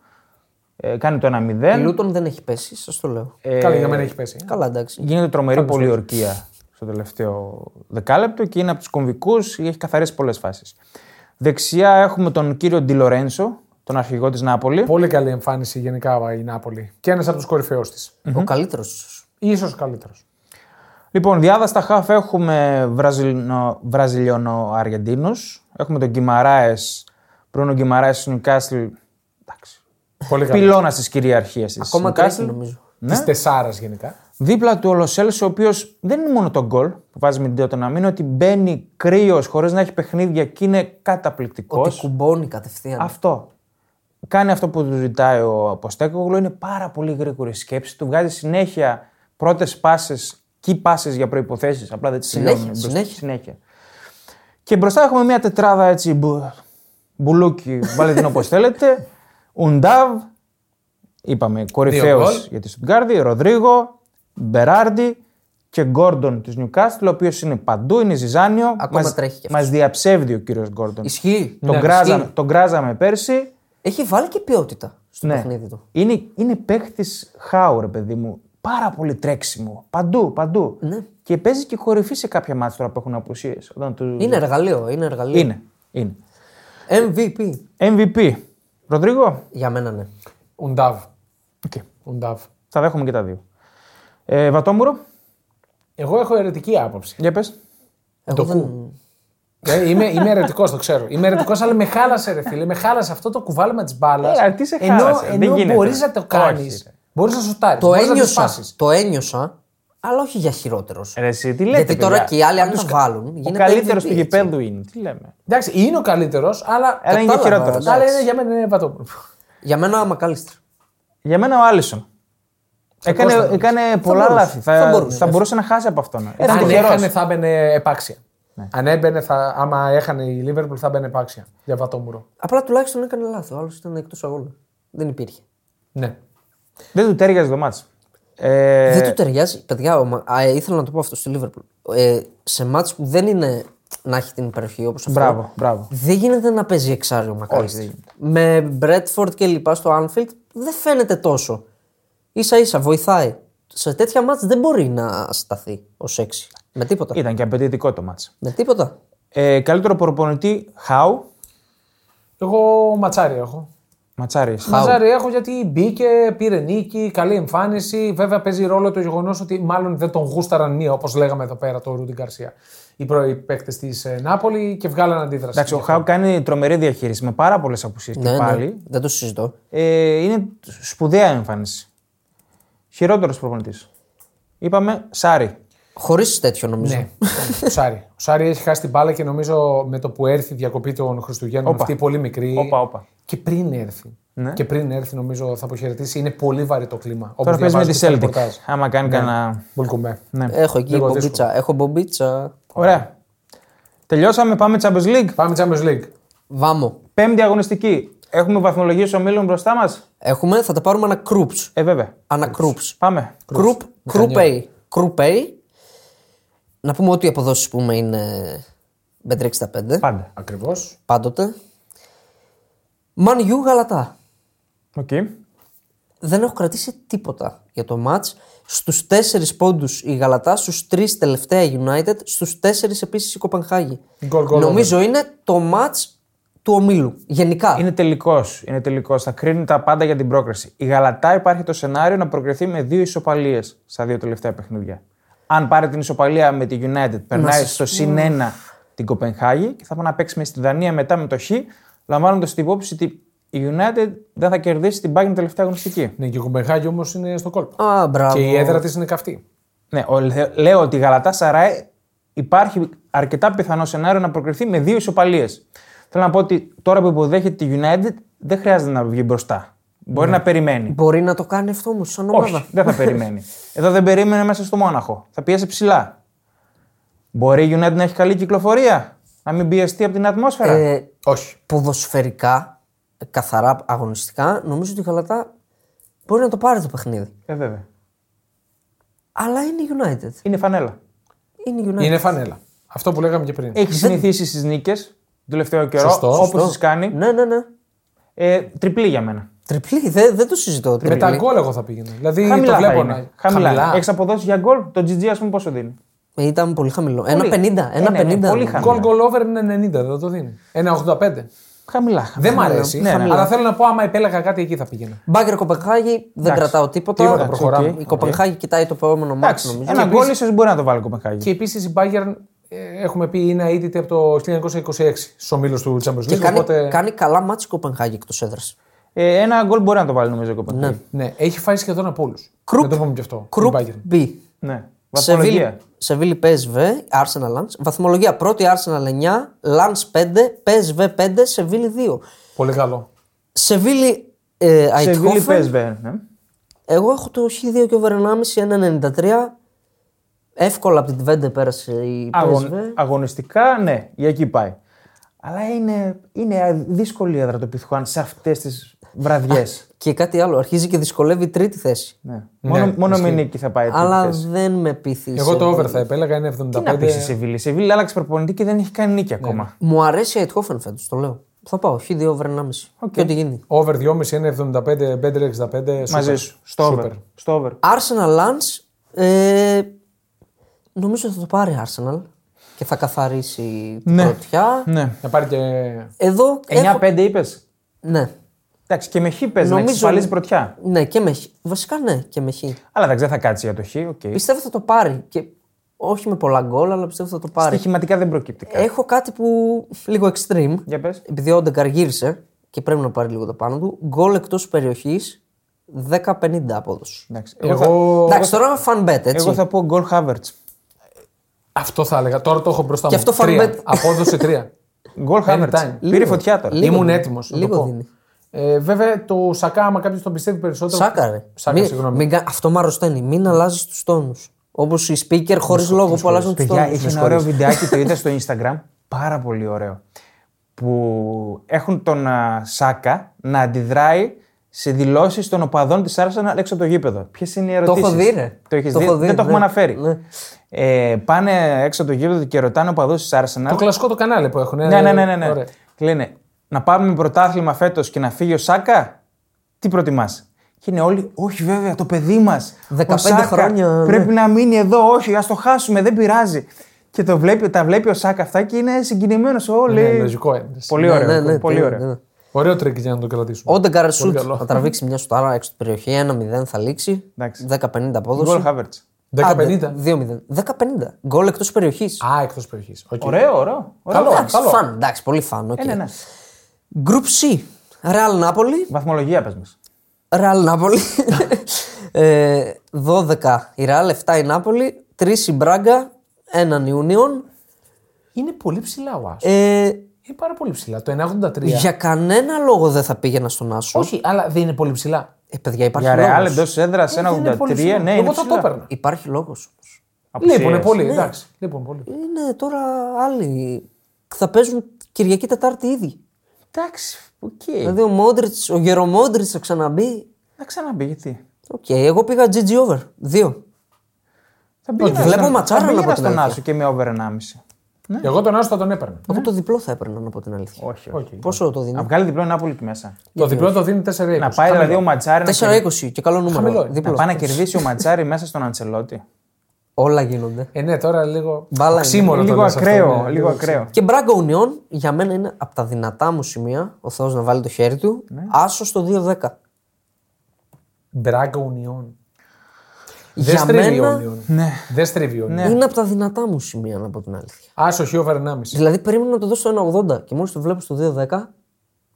Ε, κάνει το 1-0. Η Λούτον δεν έχει πέσει, σας το λέω. Ε, Καλά, για μένα έχει πέσει. Καλά, εντάξει. Γίνεται τρομερή πολιορκία στο τελευταίο δεκάλεπτο και είναι από τους κομβικούς, έχει καθαρίσει πολλές φάσεις. Δεξιά έχουμε τον κύριο Ντι Λορένσο, τον αρχηγό της Νάπολη. Πολύ καλή εμφάνιση γενικά η Νάπολη. Και ένας από τους κορυφαίους της. Ο καλύτερος ίσως. σω καλύτερος. Λοιπόν, διάδα στα χαφ έχουμε Βραζιλνο, Βραζιλιώνο Αργεντίνου. Έχουμε τον Γκυμαράες, Μπρούνο Γκυμαράες του Νιουκάστιλ. Εντάξει. Πολύ καλή. Πυλώνα της κυριαρχίας της. Ακόμα τρέχει νομίζω. Της τεσσάρας γενικά. Δίπλα του ο Λοσέλσο, ο οποίος δεν είναι μόνο το γκολ που βάζει με την Τότονα, είναι ότι μπαίνει κρύος χωρίς να έχει παιχνίδια και είναι καταπληκτικός. Ότι κουμπώνει κατευθείαν. Αυτό. Κάνει αυτό που του ζητάει ο Αποστέκογλου, είναι πάρα πολύ γρήγορη η σκέψη του. Βγάζει συνέχεια πρώτες πάσες, key passes για προποθέσει. Απλά δεν τις Συνέχεια, τελειώνουν μπροστά- συνέχεια. συνέχεια. Και μπροστά έχουμε μια τετράδα έτσι μπου, μπουλούκι, βάλτε την όπως θέλετε. Ουντάβ, είπαμε κορυφαίος γκολ. για τη Στουτγκάρδη, Ροδρίγο, Μπεράρντι και Γκόρντον της Νιουκάστιλ, ο οποίος είναι παντού, είναι ζυζάνιο. Ακόμα μας, τρέχει κι μας διαψεύδει ο κύριος Γκόρντον. Ισχύει. Τον, Ναι, κράζαμε, ισχύει. τον κράζαμε πέρσι. Έχει βάλει και ποιότητα στο Ναι. παιχνίδι του. Είναι, είναι παίχτη χάου, ρε παιδί μου. Πάρα πολύ τρέξιμο. Παντού, παντού. Ναι. Και παίζει και κορυφή σε κάποια μάτια τώρα που έχουν απουσίες. Του... Είναι εργαλείο. Είναι εργαλείο. είναι. είναι. MVP. MVP. Ροδρίγο. Για μένα ναι. Ουντάβ. Okay. Ουντάβ. Θα δέχομαι και τα δύο. Ε, Βατόμουρο; Εγώ έχω αιρετική άποψη. Για πες. Εγώ δεν... Ε, είμαι είμαι αιρετικός, το ξέρω. Είμαι αιρετικός, αλλά με χάλασε, ρε φίλε. Με χάλασε αυτό το κουβάλιμα της μπάλας. Ε, τι σε ενώ χάλασε, δεν ενώ γίνεται. μπορείς να το κάνεις. Όχι, ρε. Μπορείς να σουτάρεις. Το μπορείς να ένιωσα. πάσεις. Το ένιωσα, αλλά όχι για χειρότερος. Ρε, εσύ, τι λέτε, Γιατί τώρα παιδιά; και οι άλλοι, αν Τους τα κα- βάλουν, Ο γίνεται καλύτερος MVP, του έτσι. γηπέδου είναι. Τι λέμε. Εντάξει, είναι ο καλύτερος, αλλά. Αλλά είναι και Κατάλαβα, χειρότερος. εντάξει. Αλλά είναι για μένα είναι βατό. Για μένα ο Μακάλιστρ. Για μένα ο Άλισον. Έκανε, Κώστα, έκανε πολλά μπορούσε. λάθη. Θα, Θα θα, μπορούσε. μπορούσε να χάσει από αυτόν. Αν Ήταν τυχερός. έχανε θα έμπαινε επάξια. Αν έμπαινε, θα, άμα έχανε η Λίβερπουλ θα έμπαινε επάξια. Για βατόμουρο. Απλά τουλάχιστον έκανε λάθος. Ο άλλος ήταν εκτός αγώνα. Δεν υπήρχε. Ναι. Δεν του τέριαζε το μάτς. Ε, Δεν του ταιριάζει. Παιδιά, ο Μα- α, ε, ήθελα να το πω αυτό στη Λίβερπουλ. Ε, σε μάτς που δεν είναι να έχει την υπεροχή όπως αυτό. Μπράβο, μπράβο. Δεν γίνεται να παίζει εξάριο Μακάλιστρ. Με Μπρέτφορντ και λοιπά στο Anfield δεν φαίνεται τόσο. σα ίσα βοηθάει. Σε τέτοια μάτς δεν μπορεί να σταθεί ως 6. Με τίποτα. Ήταν και απαιτητικό το μάτς. Με τίποτα. Ε, καλύτερο προπονητή, Χάου. Εγώ ματσάρι έχω. Ματσάρι. εσύ. Ματσάρι έχω γιατί μπήκε, πήρε νίκη, καλή εμφάνιση. Βέβαια παίζει ρόλο το γεγονός ότι μάλλον δεν τον γούσταραν μία, όπως λέγαμε εδώ πέρα, το Ρούντι Γκαρσία. Οι πρώοι παίκτες της Νάπολη και βγάλαν αντίδραση. Εντάξει, ο Χάου κάνει τρομερή διαχείριση με πάρα πολλές απουσίες Ναι, και πάλι. ναι, δεν το συζητώ. Ε, είναι σπουδαία εμφάνιση. Χειρότερος προπονητής. Είπαμε Σάρι. Χωρίς τέτοιο νομίζω. Ναι, ο Σάρι. Ο Σάρι έχει χάσει την μπάλα και νομίζω με το που έρθει η διακοπή των Χριστουγέννων, Όπα. αυτή πολύ μικρή. Όπα, όπα. Και πριν έρθει. Ναι. Και πριν έρθει, νομίζω θα αποχαιρετήσει. Είναι πολύ βαρύ το κλίμα. Τώρα παίζει με τη διαβάζω και Celtic. στα ρεπορτάζ. Άμα κάνει κανένα. Μπουλκουμπέ. Ναι. Έχω εκεί Λίγο μπομπίτσα. Έχω μπομπίτσα. Ωραία. Τελειώσαμε, πάμε Champions League. Πάμε Champions League. Vamo. Πέμπτη αγωνιστική. Έχουμε βαθμολογίες ομίλων μπροστά μας; Έχουμε, θα τα πάρουμε ανά groups. Ε, βέβαια. Ανά groups. Πάμε. Group, group A. Group A. Να πούμε ότι οι αποδόσεις πούμε είναι Bet365. Πάντα. Ακριβώς. Πάντοτε. Man U Γαλατά. Οκ. Δεν έχω κρατήσει τίποτα για το match. Στους 4 πόντους η Γαλατά, στους 3 τελευταία United, στους 4 επίσης η Κοπενχάγη. Γκολ, γκολ, Νομίζω είναι το match του ομίλου. Γενικά. Είναι τελικός. Είναι τελικός. Θα κρίνει τα πάντα για την πρόκριση. Η Γαλατά υπάρχει το σενάριο να προκριθεί με δύο ισοπαλίες στα δύο τελευταία παιχνίδια. Αν πάρει την ισοπαλία με τη United, περνάει στο συν 1 την Κοπενχάγη και θα πάει να παίξει με στη Δανία μετά με το Χ, λαμβάνοντας την υπόψη ότι η United δεν θα κερδίσει την Bayern τελευταία αγωνιστική. Ναι, και η Κομπεχάγη όμως είναι στο κόλπο. Α, μπράβο. Και η έδρα της είναι καυτή. Ναι, ο- λέ- λέω ότι η Γαλατά Σαράι υπάρχει αρκετά πιθανό σενάριο να προκριθεί με δύο ισοπαλίες. Θέλω να πω ότι τώρα που υποδέχεται τη United δεν χρειάζεται να βγει μπροστά. Μπορεί να περιμένει. Μπορεί να το κάνει αυτό όμως σαν ομάδα. Όχι, δεν θα περιμένει. Εδώ δεν περίμενε μέσα στο Μόναχο. Θα πιέσει ψηλά. Μπορεί η United να έχει καλή κυκλοφορία, να μην πιεστεί από την ατμόσφαιρα; Ε, Όχι. ποδοσφαιρικά, καθαρά αγωνιστικά, νομίζω ότι η Γαλατά μπορεί να το πάρει το παιχνίδι. Ε, βέβαια. Αλλά είναι η United. Είναι φανέλα. Είναι η United. Είναι φανέλα. Αυτό που λέγαμε και πριν. Έχει συνηθίσει στις νίκες τον τελευταίο καιρό, Σωστό, όπως τις κάνει. Ναι, ναι, ναι. Ε, τριπλή για μένα. Τριπλή, δεν, δεν το συζητώ. Με Τριπλή. τα γκολ εγώ θα πήγαινα. Δηλαδή Χαμηλά το βλέπω θα να. είναι. Χαμηλά. Έχεις αποδώσει για γκολ. Το GG, ας πούμε, πόσο δίνει; Ήταν πολύ χαμηλό. Πολύ. 1,50. Ε, ναι, 1,50. ναι, πολύ χαμηλό. Γκολ γκολ over είναι 90, δεν το δίνει. 1,85. Χαμηλά. Δεν μ' χαμηλά. αρέσει. Ναι, ναι. Αλλά θέλω να πω, άμα επέλεγα κάτι εκεί θα πήγαινα. Μπάγερν Κοπενχάγη, δεν Εντάξει. κρατάω τίποτα. Τίποτα, Εντάξει, προχωράμε. οκ. Η Κοπενχάγη κοιτάει το επόμενο ματς Εντάξει, νομίζω. ένα Και γκολ επίσης- ίσω μπορεί να το βάλει η Κοπενχάγη. Και επίσης η Bayern ε, έχουμε πει είναι αήττητη από το 1926 στους ομίλους του Champions Και League. κάνει, Οπότε κάνει καλά μάτς η Κοπενχάγη εκτός έδρας. Ε, ένα γκολ μπορεί να το βάλει νομίζω η Κοπενχάγη. ναι, έχει φάει σχεδόν από όλου. Κρουπ. Να το πούμε και αυτό. Κρουπ η Bayern. B. Ναι. Σεβίλη, Βαθμολογία. Σεβίλη PSV, Arsenal Lance. Βαθμολογία πρώτη Arsenal 9, Lance 5, PSV 5, Σεβίλη 2. Πολύ καλό. Σεβίλη ε, Σεβίλη Eindhoven. PSV. Ναι. Εγώ έχω το Χ2 και over 1,5, 1,93. Εύκολα από την Τβέντε πέρασε η PSV. Αγων, αγωνιστικά, ναι, για εκεί πάει. Αλλά είναι, είναι δύσκολη η έδρα του Πιθουάν σε αυτές τις βραδιές. Και κάτι άλλο, αρχίζει και δυσκολεύει η τρίτη θέση. ναι. Μόνο, μόνο με νίκη θα πάει. η τρίτη Αλλά θέση. δεν με πείθεις. Εγώ το over θα επέλεγα, είναι 75. Τι να πεις η Σεβίλη. Η Σεβίλη άλλαξε προπονητή και δεν έχει κάνει νίκη ακόμα. Μου αρέσει η Αιτχόφεν φέτος, το λέω. Θα πάω, Χ2 over 1,5. Και ό,τι γίνει. Over 2,5 είναι 75, Μπέντερ 65. Μαζί super. σου. Στο over. Super. Στο over. Arsenal Lance. Ε, νομίζω θα το πάρει Arsenal και θα καθαρίσει την Ναι. πρωτιά. Ναι. Να πάρει και. Εδώ. έχω- 9-5 είπες; Ναι. Εντάξει, και με χ παίζει να Νομίζω- εξασφαλίζει πρωτιά. Ναι, και με χ. Βασικά ναι, και με χ. Αλλά εντάξει, δεν θα κάτσει για το χ. οκ. Πιστεύω θα το πάρει. Και όχι με πολλά γκολ, αλλά πιστεύω θα το πάρει. Στοιχηματικά δεν προκύπτει κάτι. Έχω κάτι που λίγο extreme. Για πες. Επειδή ο Όντεγκαρντ γύρισε και πρέπει να πάρει λίγο το πάνω του. Γκολ εκτός περιοχής 10-50 απόδοση. Εντάξει. Εγώ, θα, Εγώ, Εντάξει, τώρα fan bet, έτσι. εγώ θα πω γκολ Havertz. Αυτό θα έλεγα. Τώρα το έχω μπροστά Και μου. αυτό Τρία. fan bet. Απόδοση 3. Γκολ Havertz. Anytime. Πήρε Λίγο. φωτιά τώρα. Λίγο Ήμουν δίνει. έτοιμο. Λίγο δίνει. Ε, βέβαια το Σακά, άμα κάποιος τον πιστεύει περισσότερο. Σάκα, ρε. Σάκα, Μην- συγγνώμη. μην κα- αυτό με αρρωσταίνει. Μην αλλάζεις τους τόνους. Όπως οι speaker χωρίς λόγο που αλλάζουν τους Παιδιά, τόνους. είχε ένα ωραίο βιντεάκι, το είδα στο Instagram. Πάρα πολύ ωραίο. Που έχουν τον α, Σάκα να αντιδράει σε δηλώσεις των οπαδών της Arsenal έξω από το γήπεδο. Ποιες είναι οι Το ερωτήσεις; έχω δει, ρε. Το έχεις Το δει; έχω δει, Δεν το έχουμε ναι. αναφέρει. Ναι. Ε, πάνε έξω από το γήπεδο και ρωτάνε οπαδούς της Arsenal. Το κλασικό το κανάλι που έχουν. ε, Ναι, ναι, ναι. ναι, ναι. ωραία. Και λένε να πάρουμε πρωτάθλημα φέτος και να φύγει ο Σάκα; Τι προτιμάς; Και είναι όλοι, όχι βέβαια, το παιδί μας. 15 χρόνια, ναι. Πρέπει να μείνει εδώ, όχι, ας το χάσουμε, δεν πειράζει. Και το βλέπει, τα βλέπει ο Σάκα αυτά και είναι συγκινημένος. Όλοι. Ναι, λογικό είναι. Πολύ Ναι, ωραίο. ναι, ναι, πολύ ναι, ωραίο. Ναι. Ωραίο τρικ για να το κρατήσουμε. Ο Όντεγκαρντ σουτ καλό. θα τραβήξει μια σουτάρα έξω την περιοχή. 1-0 θα λήξει. Εντάξει. 10-50 Γκολ απόδοση. Havertz. 10-50. 2-0. 10-50. Γκολ εκτός περιοχής. Α, εκτός περιοχής. Ωραίο, ωραίο. ωραίο. Καλό. Εντάξει, fun. Εντάξει, πολύ fun. ok. Ε, ναι, ναι. Group C. Real Napoli. Βαθμολογία πες μας. Real Napoli. ε, 12 η Real, 7 η Napoli, 3 η Μπράγκα, 1 η Union. Είναι πολύ ψηλά ο Άσος. Ε, Είναι πάρα πολύ ψηλά. Το 1,83. για κανένα λόγο δεν θα πήγαινα στον Άσο. Όχι, αλλά δεν είναι πολύ ψηλά. Ε, παιδιά, υπάρχει Για Real λόγος. εντός έδρας Ε, δεν είναι πολύ 1,83. ψηλά. Ναι, Εγώ είναι θα το ψηλά. έπαιρνα. Υπάρχει λόγος. Απουσίες. Λείπουνε πολύ, εντάξει. Λείπουν πολύ. Είναι τώρα άλλοι. Θα παίζουν Κυριακή Τετάρτη ήδη. Εντάξει, οκ. Δηλαδή ο Μόντριτς, ο Γερομόντριτς θα ξαναμπεί. Να ξαναμπεί, γιατί; Οκ, εγώ πήγα GG over. Δύο. Θα πήγαινα βλέπω στον- ματσάρα, θα να πω πήγαινα την στον αλήθεια. Άσο και με over 1,5. Εγώ τον Άσο θα τον έπαιρνα. Εγώ το διπλό θα έπαιρνα να πω την αλήθεια. Όχι, όχι. Όχι. Πόσο το δίνει; Να βγάλει διπλό Νάπολη εκεί μέσα. Το διπλό το δίνει 4 Να πάει δηλαδή ο Ματσάρη να, κερδίσει- 4-20 και καλό νούμερο. Χαμηλό είναι. να Διπλό. πάει να κερδίσει ο Ματσάρη μέσα στον Αντσελότη. Όλα γίνονται. Ε, ναι, τώρα λίγο. Μπάλα είναι. οξύμορο το Λίγο λες αυτό, ακραίο, ναι, λίγο ακραίο. Και Μπράγκα Ουνιόν για μένα είναι από τα δυνατά μου σημεία. Ο Θεός να βάλει το χέρι του. Ναι. Άσο στο 2-10. Μπράγκα Ουνιόν. Δεν Για στρίβει ο μένα Ουνιόν. Ναι. Δεν στρίβει ο Ουνιόν. είναι από τα δυνατά μου σημεία να πω την αλήθεια. Άσο χι over 1,5. Δηλαδή περίμενα να το δώσω στο 1,80 και μόλις το βλέπω στο 2,10.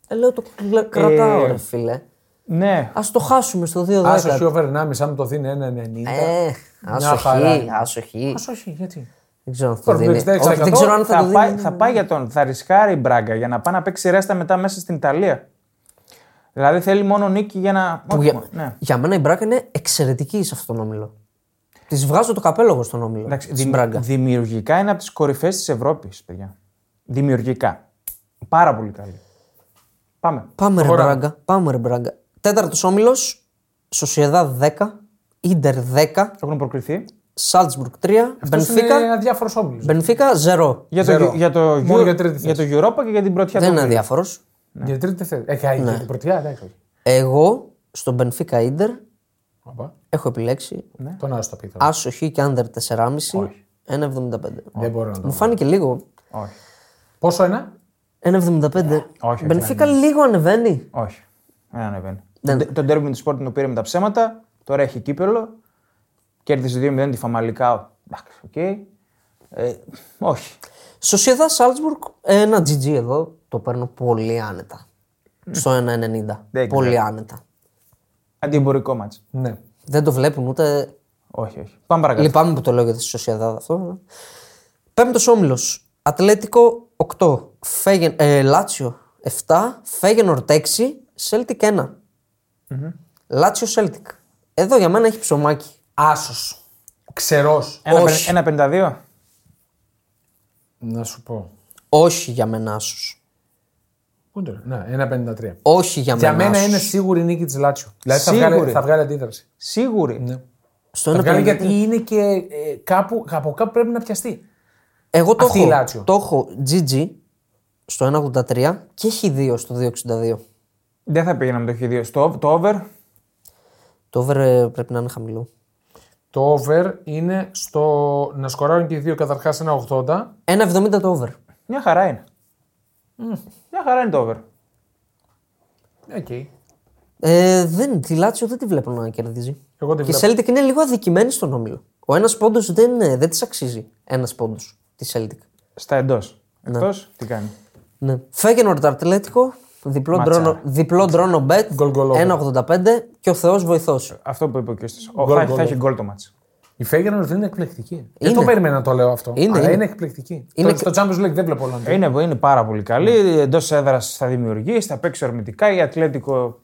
Ε, λέω το κλε- κρατάω, ρε φίλε. Ναι. Α το χάσουμε στο 2,10. Άσο χι over 1,5, αν το δίνει 1,90. Ε, άσο χαρά χ, είναι. άσο χ. Άσο χι, γιατί; Δεν ξέρω αν θα το Τώρα, δίνει. 66%. Όχι, δεν ξέρω αν θα, Θα, το πάει, δίνει. θα πάει για τον. Θα ρισκάρει η Μπράγκα για να πάει να παίξει ρέστα μετά μέσα στην Ιταλία. Δηλαδή θέλει μόνο νίκη για να. Που όχι, για, ναι. για μένα η Μπράγκα είναι εξαιρετική σε αυτόν τον όμιλο. Της βγάζω το καπέλο εγώ στον όμιλο. Εντάξει, της δημι- Μπράγκα. δημιουργικά είναι από τις κορυφαίε της Ευρώπης, παιδιά. Δημιουργικά. Πάρα πολύ καλή. Πάμε. Πάμε ρε Προχωράμε. Μπράγκα. Πάμε ρε Μπράγκα. Τέταρτος όμιλος. Σοσιαδά 10. Ιντερ 10. Έχουν προκριθεί. Σάλτσμπουργκ 3. Αυτός Μπενφίκα. Είναι αδιάφορος όμιλος. Μπενφίκα 0. Για το, Ζερό. για, το, Μόνο Euro- για τρίτη για το Europa και για την πρωτιά Δεν του είναι ομίλου. Αδιάφορο. Για τρίτη θέση. Ε, και για την πρωτιά, εντάξει. όχι. Εγώ στον Μπενφίκα Ιντερ Οπα. έχω επιλέξει Τον Άσο το πει τώρα. άσο χ και under 4,5. 1,75. Δεν μπορώ να το Μου φάνηκε λίγο. Όχι. Πόσο ένα; 1,75. όχι, Μπενφίκα λίγο ανεβαίνει. Όχι. Δεν ανεβαίνει. Δεν- Το- Το ντέρμπι του Sporting το πήρε με τα ψέματα. Τώρα έχει κύπελλο. Κέρδισε 2-0 τη Φαμαλικάο. Εντάξει, οκ. Ε, όχι. Σοσιεδάδ Σάλτσμπουργκ, ένα GG εδώ το παίρνω πολύ άνετα. Στο 1,90. Δεν Πολύ ξέρω. άνετα. Αντιεμπορικό μάτς. Ναι. Δεν το βλέπουν ούτε. Όχι, όχι. Πάμε παρακάτω. Λυπάμαι που το λέω για τη Σοσιεδάδ αυτό. αλλά- Πέμπτος όμιλος. Ατλέτικο 8. Φέγεν, ε, Λάτσιο 7. Φέγενορτ 6. Σέλτικ 1. Λάτσιο Σέλτικ. Εδώ για μένα έχει ψωμάκι. Άσος. Ξερός. Ένα, όχι. πεν- ένα 52. Να σου πω. Όχι για μένα άσος. Πού είναι το λέω; Ναι, 1,53. Όχι για, Για μένα. μένα άσος. είναι σίγουρη η νίκη της Λάτσιο. Δηλαδή θα Σίγουρη. βγάλει, θα βγάλει αντίδραση. Σίγουρη. Ναι. Στο Θα βγάλει 1,53. γιατί είναι και ε, κάπου, από κάπου πρέπει να πιαστεί. Εγώ το Αυτή η έχω, Λάτσιο. το έχω GG στο 1,83 και έχει 2 στο 2,62. Δεν θα πήγαινα με το χ2. Στο, το over; Το over ε, πρέπει να είναι χαμηλό. Το over είναι στο να σκοράρουν και οι δύο καταρχάς ένα 80. 1,70 το over. Μια χαρά είναι. Μια χαρά είναι το over. Ok. Ε, δεν, τη Λάτσιο δεν τη βλέπω να κερδίζει. Εγώ τη και η βλέπω. Celtic είναι λίγο αδικημένη στον όμιλο. Ο ένας πόντος δεν, ε, δεν της αξίζει. Ένας πόντος τη Celtic. Στα εντός. Εκτός, τι κάνει. Ναι. Φέγενορντ Ατλέτικο, διπλό Ματσάρα. draw no, διπλό draw no bet, Γκολ, γκολ over. 1,85 και ο Θεός βοηθός. Αυτό που είπε ο Κίστος. Ο Γκολ, θα, γκολ, θα έχει γκολ. γκολ το μάτς. Η Φέγενορντ δεν είναι εκπληκτική. Δεν το Είναι. περίμενα να το λέω αυτό. Είναι, αλλά είναι. είναι, εκπληκτική. Είναι Τώρα, Στο Champions League δεν βλέπω Ολλανδία. Είναι, είναι πάρα πολύ καλή. Εντός έδρας θα δημιουργήσει, θα παίξει ορμητικά. Η Ατλέτικο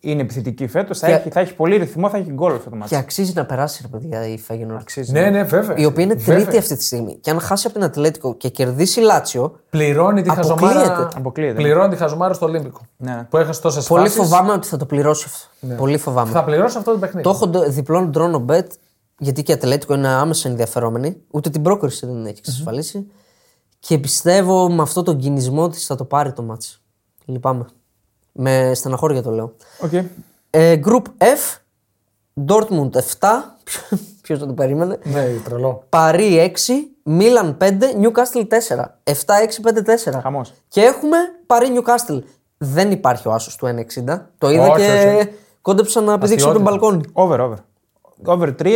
είναι επιθετική φέτος. Θα, Και- έχει, θα έχει πολύ ρυθμό, θα έχει γκολ αυτό το μάτς. Και αξίζει να περάσει, ρε παιδιά, η Φέγενορντ. Αξίζει. Ναι, ναι, βέβαια. Η οποία είναι Βέβαια. τρίτη αυτή τη στιγμή. Και αν χάσει από την Ατλέτικο και κερδίσει Λάτσιο, Πληρώνει τη Αποκλείεται. χαζομάρα. Αποκλείεται. Πληρώνει τη χαζομάρα στο Ολύμπικο. Ναι. Που έχασε τόσες πολύ φάσεις. φοβάμαι ότι θα το πληρώσει αυτό. Πολύ φοβάμαι. Θα πληρώσει αυτό το παιχνίδι. Το έχω ντο- διπλό draw no bet, γιατί και η Ατλέτικο είναι άμεσα ενδιαφερόμενη. Ούτε την πρόκριση δεν έχει εξασφαλίσει. Και πιστεύω με αυτό τον κυνισμό της θα το πάρει το μάτς. Λυπάμαι. Με στεναχώρια το λέω. Οκ. Ε, group F, Dortmund 7. Ποιος θα το περίμενε. Ναι, τρελό. Παρί 6, Μίλαν 5, Newcastle 4. 7-6-5-4. Χαμός. Και έχουμε Παρί Newcastle. Δεν υπάρχει ο άσος του 1,60. Το είδα Όχι, και όχι. κόντεψα να πηδήξω από τον Αστιότητα. μπαλκόνι. Over, over. Over 3,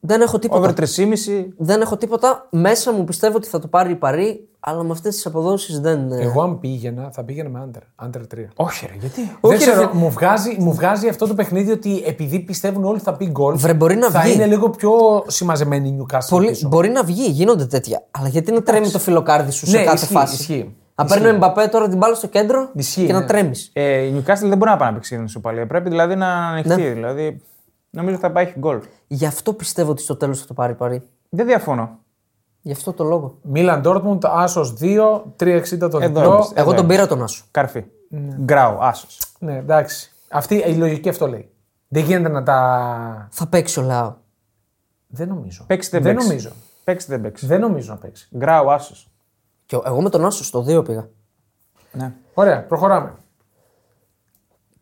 Δεν έχω τίποτα. over 3,5. Δεν έχω τίποτα. Μέσα μου πιστεύω ότι θα το πάρει η Παρή, αλλά με αυτές τις αποδόσεις δεν. ε, Εγώ αν πήγαινα, θα πήγαινα με under. Under 3. Όχι, ρε, γιατί; Δεν Όχι, ξέρω, ρε, μου, βγάζει, μου βγάζει αυτό το παιχνίδι ότι επειδή πιστεύουν όλοι θα πει γκολ. Βρε, μπορεί να θα βγει. είναι λίγο πιο συμμαζεμένη η Newcastle. Πολύ, πίσω. μπορεί να βγει, γίνονται τέτοια. Αλλά γιατί να τρέμει το φιλοκάρδι σου σε Ναι, κάθε ισχύει, φάση; ισχύει. Να παίρνει ο Εμπαπέ τώρα την μπάλα στο κέντρο Ισχύει, και να ναι. τρέμεις. Ε, η Newcastle δεν μπορεί να πάει να παίξει την ισοπαλία. Πρέπει δηλαδή να ανοιχτεί. Ναι. Δηλαδή, νομίζω θα πάει γκολ. Γι' αυτό πιστεύω ότι στο τέλος θα το πάρει η Παρή. Δεν διαφωνώ. Γι' αυτό το λόγο. Μίλαν Ντόρτμουντ, άσος 2, 3,60 το Εδώ διπλό. είμαστε. Εγώ Εδώ τον πήρα τον Άσο. Καρφί. Γκράου, άσος. Ναι, εντάξει. Αυτή η λογική αυτό λέει. Δεν γίνεται να τα. Θα παίξει ο Λάο. Δεν νομίζω. Παίξει δεν δεν παίξει. νομίζω. Παίξει δεν παίξει. Δεν νομίζω να παίξει. Γκράου, άσος. Και εγώ με τον Άσο στο 2 πήγα. Ναι. Ωραία, προχωράμε.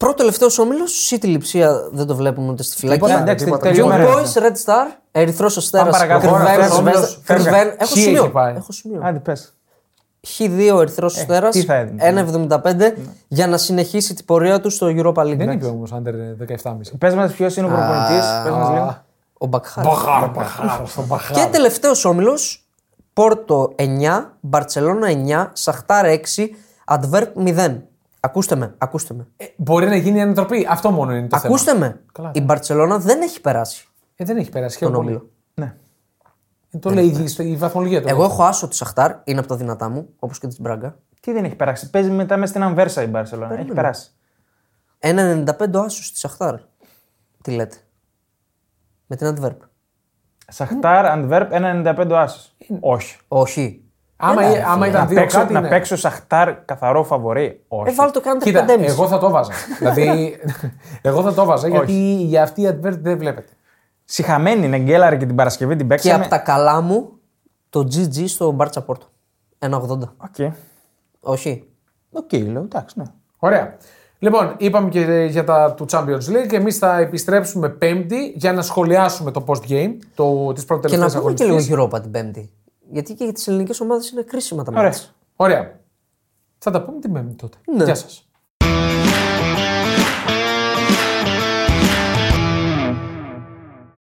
Πρώτο τελευταίος όμιλος, City Λιψία δεν το βλέπουμε ούτε στη φυλακή. Τίποτα, Εντάξει, τίποτα. Young τελειώμε. ρε. Boys, Red Star, Ερυθρός Αστέρας. Πάμε παρακάτω. Ωραία, όμιλος, φεύγα. Έχω Ποιοι έχει σημείο. πάει; Έχω σημείο. Άντε, πες. Χ2 Ερυθρός Αστέρας. τι θα έδινε. 1,75 για να συνεχίσει την πορεία του στο Europa League. Δεν είπε όμως άντερ 17,5. Πες μας ποιος είναι ο προπονητής. Πες μας λίγο. Ο Μπακχάρ. Μπαχάρ, μπαχάρ, στον μπαχάρ. Και τελευταίος όμιλος, Πόρτο 9, Μπαρσελόνα 9, Σαχτάρ 6, Αντβέρπ 0. Ακούστε με, ακούστε με. Ε, Μπορεί να γίνει ανατροπή. Αυτό μόνο είναι το ακούστε θέμα. με. Καλά. Η Μπαρσελόνα δεν έχει περάσει Ε, δεν έχει περάσει. τον χαίρομαι όμιλο. πολύ. Ναι. Ε, Το λέει η- η βαθμολογία του. Εγώ έχω άσο τη Σαχτάρ, είναι από τα δυνατά μου, όπως και της Μπράγκα. Τι δεν έχει περάσει. Παίζει μετά μες στην Αμβέρσα η Μπαρσελόνα. Έχει περάσει. 1,95 ο άσος της Σαχτάρ. Τι λέτε. Με την Αντβέρπ. Σαχτάρ, Αντβέρπ, 1,95 άσος. Όχι. Όχι. Άμα, Έλα, ε- άμα φίλε. ήταν Να δύο παίξω, κάτι, να ναι. παίξω Σαχτάρ καθαρό φαβορή. Όχι. Ε, βάλ το κάνετε Κοίτα, 5,5. εγώ θα το βάζα. δηλαδή, εγώ θα το βάζα γιατί για αυτή η advert δεν βλέπετε. Συχαμένη είναι Γκέλαρ και την Παρασκευή την Και παίξαμε. από τα καλά μου, το GG στο Μπάρτσα Πόρτο. 1,80. Οκ. Όχι. Οκ, λέω, εντάξει, ναι. Ωραία. Λοιπόν, είπαμε και για τα του Champions League και εμείς θα επιστρέψουμε Πέμπτη για να σχολιάσουμε το post game το, της πρώτης Και να τελευταίας πούμε και λίγο αγωνιστικής. Europa την Πέμπτη. Γιατί και για τις ελληνικές ομάδες είναι κρίσιμα τα Ωραία. ματς. Ωραία. Θα τα πούμε την Πέμπτη τότε. Ναι. Γεια σας.